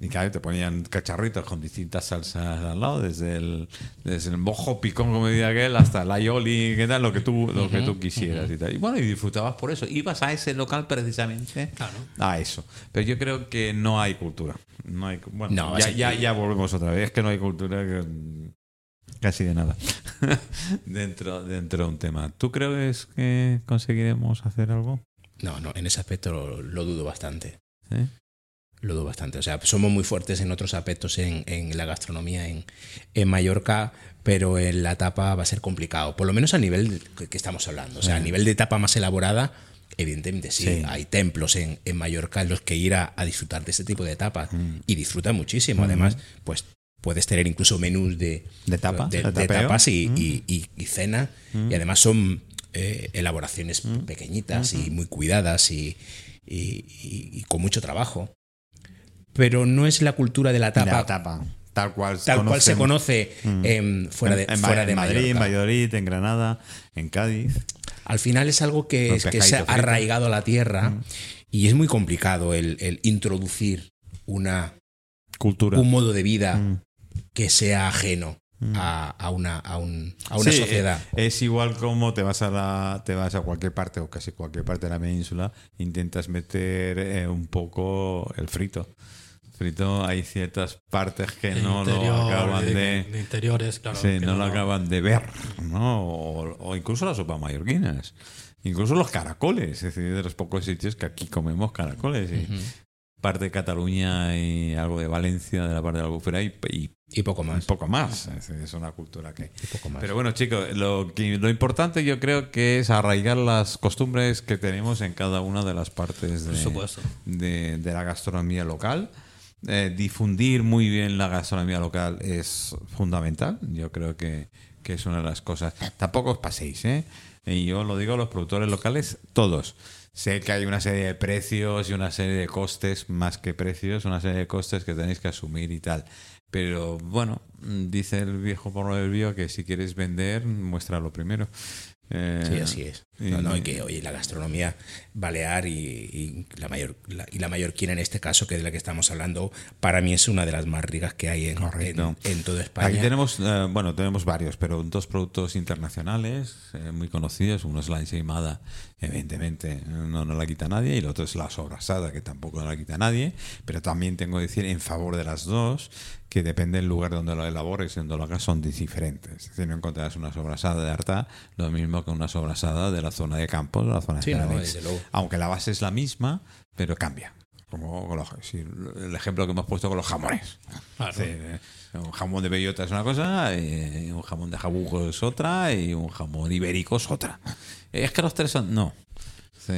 Y claro, te ponían cacharritos con distintas salsas al lado, desde el, desde el mojo picón, como decía aquel, hasta el aioli, qué tal, lo que tú, lo que tú quisieras y tal. Y bueno, y disfrutabas por eso. Ibas a ese local precisamente Claro. a eso. Pero yo creo que no hay cultura. No hay, bueno, No, ya, ya, que- ya volvemos otra vez. Es que no hay cultura que- casi de nada (laughs) dentro, dentro de un tema. ¿Tú crees que conseguiremos hacer algo? No, no, en ese aspecto lo, lo dudo bastante. ¿Sí? Lo dudo bastante. O sea, somos muy fuertes en otros aspectos en, en la gastronomía en, en Mallorca, pero en la tapa va a ser complicado. Por lo menos a nivel que, estamos hablando. O sea, a nivel de tapa más elaborada, evidentemente sí. Sí. Hay templos en, en Mallorca en los que ir a, a disfrutar de este tipo de tapas. Mm. Y disfruta muchísimo. Además, pues puedes tener incluso menús de, ¿De tapa? de, ¿De de tapeo? tapas y, Mm. y- y- y cena. Y además son eh, elaboraciones Mm. pequeñitas y muy cuidadas y, con mucho trabajo. Pero no es la cultura de la tapa, La tapa. Tal cual, tal cual se conoce fuera de, en, en fuera de en Madrid, en. Valladolid, en Granada, en Cádiz. Al final es algo que, es, que se ha arraigado a la tierra y es muy complicado el, el introducir una, Cultura. un modo de vida Mm. Que sea ajeno a, a una, a un- a una Sí, sociedad. eh, Es igual como te vas a la, te vas a cualquier parte o casi cualquier parte de la península, intentas meter eh, un poco el frito. Frito hay ciertas partes que no lo acaban de, de, de interiores, claro. sí, no lo acaban de ver, ¿no? O, o incluso las sopas mallorquinas, incluso los caracoles, es decir, de los pocos sitios que aquí comemos caracoles. Y Parte de Cataluña y algo de Valencia, de la parte de la Albufera y, y Y poco más. poco más. Es, es una cultura que. Y poco más. Pero bueno, chicos, lo, que- lo importante yo creo que es arraigar las costumbres que tenemos en cada una de las partes de, de, de la gastronomía local. Eh, difundir muy bien la gastronomía local es fundamental. Yo creo que, que es una de las cosas. Tampoco os paséis, ¿eh? Y yo lo digo a los productores locales, todos. Sé que hay una serie de precios y una serie de costes, más que precios, una serie de costes que tenéis que asumir y tal. Pero bueno, dice el viejo porro del bio que si quieres vender, muéstralo primero. Eh, Sí, así es. No, no, y que oye, la gastronomía balear y, y la mayor la- y la mallorquina en este caso, que es de la que estamos hablando, para mí es una de las más ricas que hay en, en, en toda España. Aquí tenemos, eh, bueno, tenemos varios, pero dos productos internacionales eh, muy conocidos. Uno es la ensaimada, evidentemente, no, no la quita nadie, y el otro es la sobrasada, que tampoco no la quita nadie. Pero también tengo que decir en favor de las dos, que depende del lugar donde lo elabores y donde lo hagas, son diferentes. Es decir, no encontrarás una sobrasada de Arta lo mismo que una sobrasada de la zona de Campos, de la zona de Sí, no, desde luego. Aunque la base es la misma, pero cambia. Como los- sí, el ejemplo que hemos puesto con los jamones. Claro. Sí, eh, un jamón de bellota es una cosa, y un jamón de jabugo es otra, y un jamón ibérico es otra. Es que los tres son. No. Sí,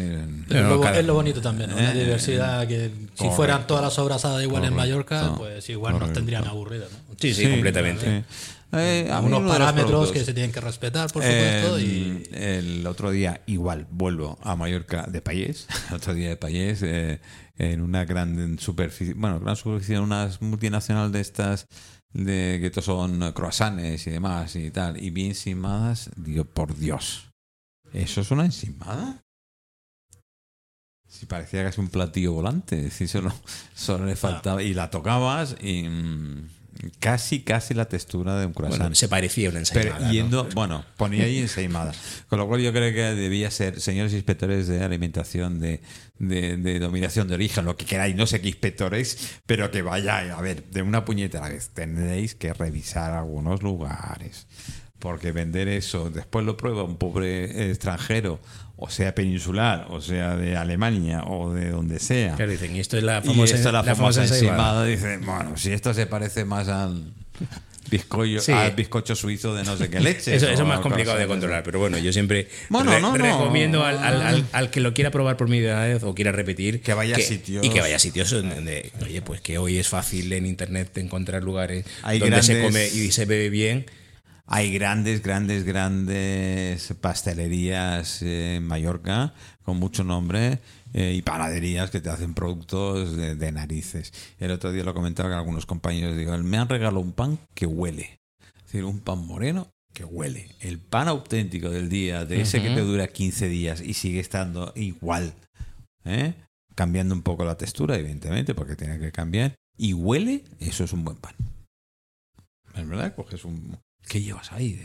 Pero es, no, lo, es lo bonito también, ¿no? la Eh, diversidad que si correcto. fueran todas las sobrasadas igual en Correcto. Mallorca, pues igual nos Correcto. tendrían aburridos, ¿no? Sí, sí, completamente. sí. Eh, a mí unos parámetros que se tienen que respetar, por supuesto, Eh, y El otro día, igual, vuelvo a Mallorca de Payés, (laughs) otro día de Payés, eh, en una gran superficie, bueno, gran superficie, en una multinacional de estas, de que estos son croissants y demás y tal, y bien encimadas, digo, por Dios, ¿eso es una encimada? Si parecía casi un platillo volante, decir, solo, solo le faltaba, y la tocabas y mm, casi, casi la textura de un croissant. Bueno, se parecía a una Pero ensaimada. ¿no? yendo, bueno, ponía ahí ensaimada. Con lo cual yo creo que debía ser, señores inspectores de alimentación, de, de, de dominación de origen, lo que queráis, no sé qué inspectores, pero que vaya, a ver, de una puñeta a la vez, tendréis que revisar algunos lugares. Porque vender eso, después lo prueba un pobre extranjero, o sea peninsular, o sea de Alemania, o de donde sea. Claro, dicen, y esto es la Y famosa, esta es la, la famosa famosa encimada. ensaimada. Dice, bueno, si esto se parece más al bizcocho, Sí. al bizcocho suizo de no sé qué leche. Eso, es más complicado de controlar, pero bueno, yo siempre Bueno, re- no, no. recomiendo al, al- al- al que lo quiera probar por primera vez o quiera repetir Que vaya a sitios- y que vaya a sitios donde, oye, pues que hoy es fácil en internet encontrar lugares Hay donde se grandes- come y se bebe bien. Hay grandes, grandes, grandes pastelerías en Mallorca con mucho nombre eh, y panaderías que te hacen productos de, de narices. El otro día lo comentaba con algunos compañeros. Digo, me han regalado un pan que huele. Es decir, un pan moreno que huele. El pan auténtico del día, de ese que te dura 15 días y sigue estando igual. ¿eh? Cambiando un poco la textura, evidentemente, porque tiene que cambiar. Y huele, eso es un buen pan. Es verdad, coges un. ¿Qué llevas ahí?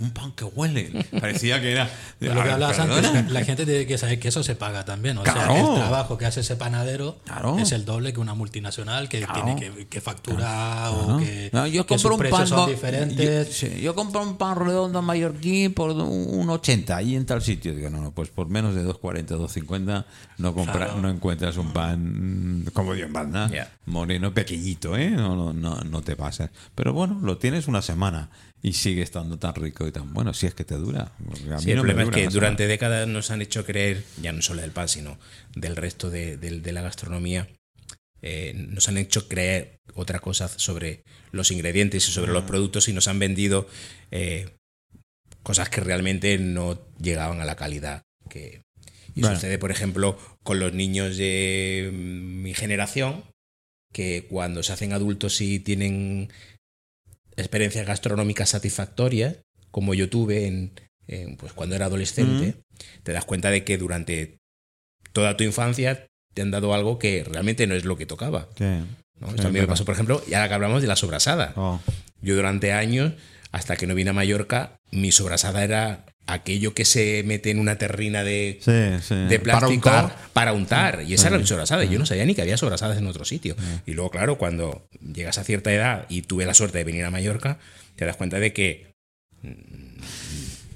Un pan que huele. Parecía que era. Pero lo que hablabas antes, la gente tiene que saber que eso se paga también. O Claro. sea, el trabajo que hace ese panadero Claro. es el doble que una multinacional que Claro. tiene que, que facturar o que, No, yo que sus compro un pan son diferentes. Yo, sí, yo compro un pan redondo mallorquín por un 80 ahí en tal sitio. Digo, no, no, pues por menos de 2.40, 2.50 no compra, no encuentras un pan mm, como Dios manda, Ya. moreno pequeñito, ¿eh? No, no, no, no te pases. Pero bueno, lo tienes una semana y sigue estando tan rico y tan bueno, si es que te dura. Porque a mí Sí, el no problema es que durante décadas nos han hecho creer, ya no solo del pan, sino del resto de, de- de la gastronomía, eh, nos han hecho creer otra cosa sobre los ingredientes y sobre los productos y nos han vendido eh, cosas que realmente no llegaban a la calidad que y Bueno. sucede por ejemplo con los niños de mm, mi generación que cuando se hacen adultos y tienen experiencias gastronómicas satisfactorias como yo tuve en, en, pues cuando era adolescente te das cuenta de que durante toda tu infancia te han dado algo que realmente no es lo que tocaba semana. ¿no? Sí, Esto a mí me pasó por ejemplo y ahora que hablamos de la sobrasada Oh, yo durante años, hasta que no vine a Mallorca, mi sobrasada era aquello que se mete en una terrina de, sí, sí. de Para plástico untar. para untar. Y esa era mi sobrasada. Yo no sabía ni que había sobrasadas en otro sitio. Y luego, claro, cuando llegas a cierta edad y tuve la suerte de venir a Mallorca, te das cuenta de que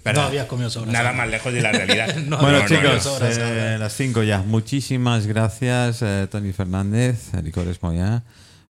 no habías comido sobre nada más lejos de la realidad. (laughs) No, Bueno, no, no, chicos, no, sobrasada. eh, las 5 ya. Muchísimas gracias, eh, Tony Fernández, Licores Moya,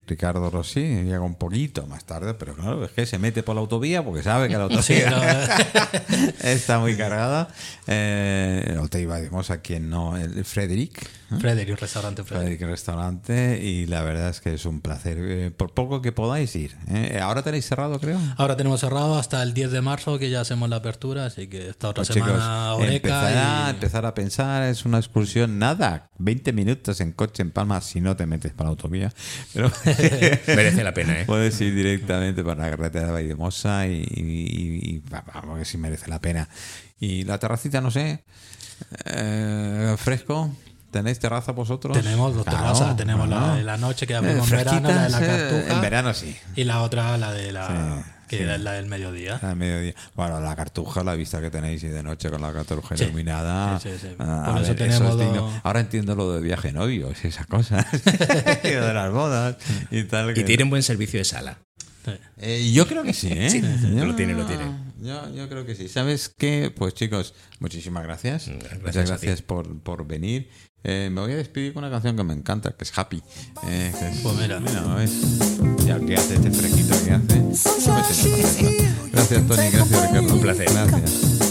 Ricardo Rossi. Llega un poquito más tarde, pero claro, es que se mete por la autovía porque sabe que la (laughs) autovía (laughs) está muy cargada. Eh, te ibamos a quien no, el Frederick. Frederick, restaurante Frederick. Frederick Restaurante y la verdad es que es un placer. eh, por poco que podáis ir. ¿eh? Ahora tenéis cerrado, creo. Ahora tenemos cerrado hasta el 10 de marzo que ya hacemos la apertura, así que esta otra Pues, chicos, semana Oreca empezar, a, y- empezar a pensar, es una excursión, nada, 20 minutos en coche en Palma si no te metes para la autovía. Pero (laughs) Merece la pena, ¿eh? Puedes ir directamente para la carretera de Vaidemosa y, y- y- vamos, que sí merece la pena. Y la terracita, no sé, eh, fresco. ¿Tenéis terraza vosotros? Tenemos dos Claro, terrazas. Tenemos la de la noche que Eh, abrimos en verano, la de la eh, cartuja. En verano sí. Y la otra, la de la. Sí, que sí. es la del mediodía. A mediodía. Bueno, la cartuja, la vista que tenéis y de noche con la cartuja Sí. iluminada. Sí, sí, sí. Ah, Por a eso ver, tenemos es digno. lo- Ahora entiendo lo de viaje novios y esas cosas. (laughs) (laughs) y de las bodas y tal. Y que- tienen buen servicio de sala. Sí. Eh, yo creo que sí, ¿eh? Sí, Yo- lo tiene, lo tiene. Yo, yo creo que sí. ¿Sabes qué? Pues chicos, muchísimas gracias. Gracias Muchas gracias por, por venir. Eh, me voy a despedir con una canción que me encanta, que es Happy. Eh, que es- Pues mira. ¿ves? Ya que hace este fresquito que hace. Gracias, Tony. Gracias, Ricardo. Un placer. Gracias.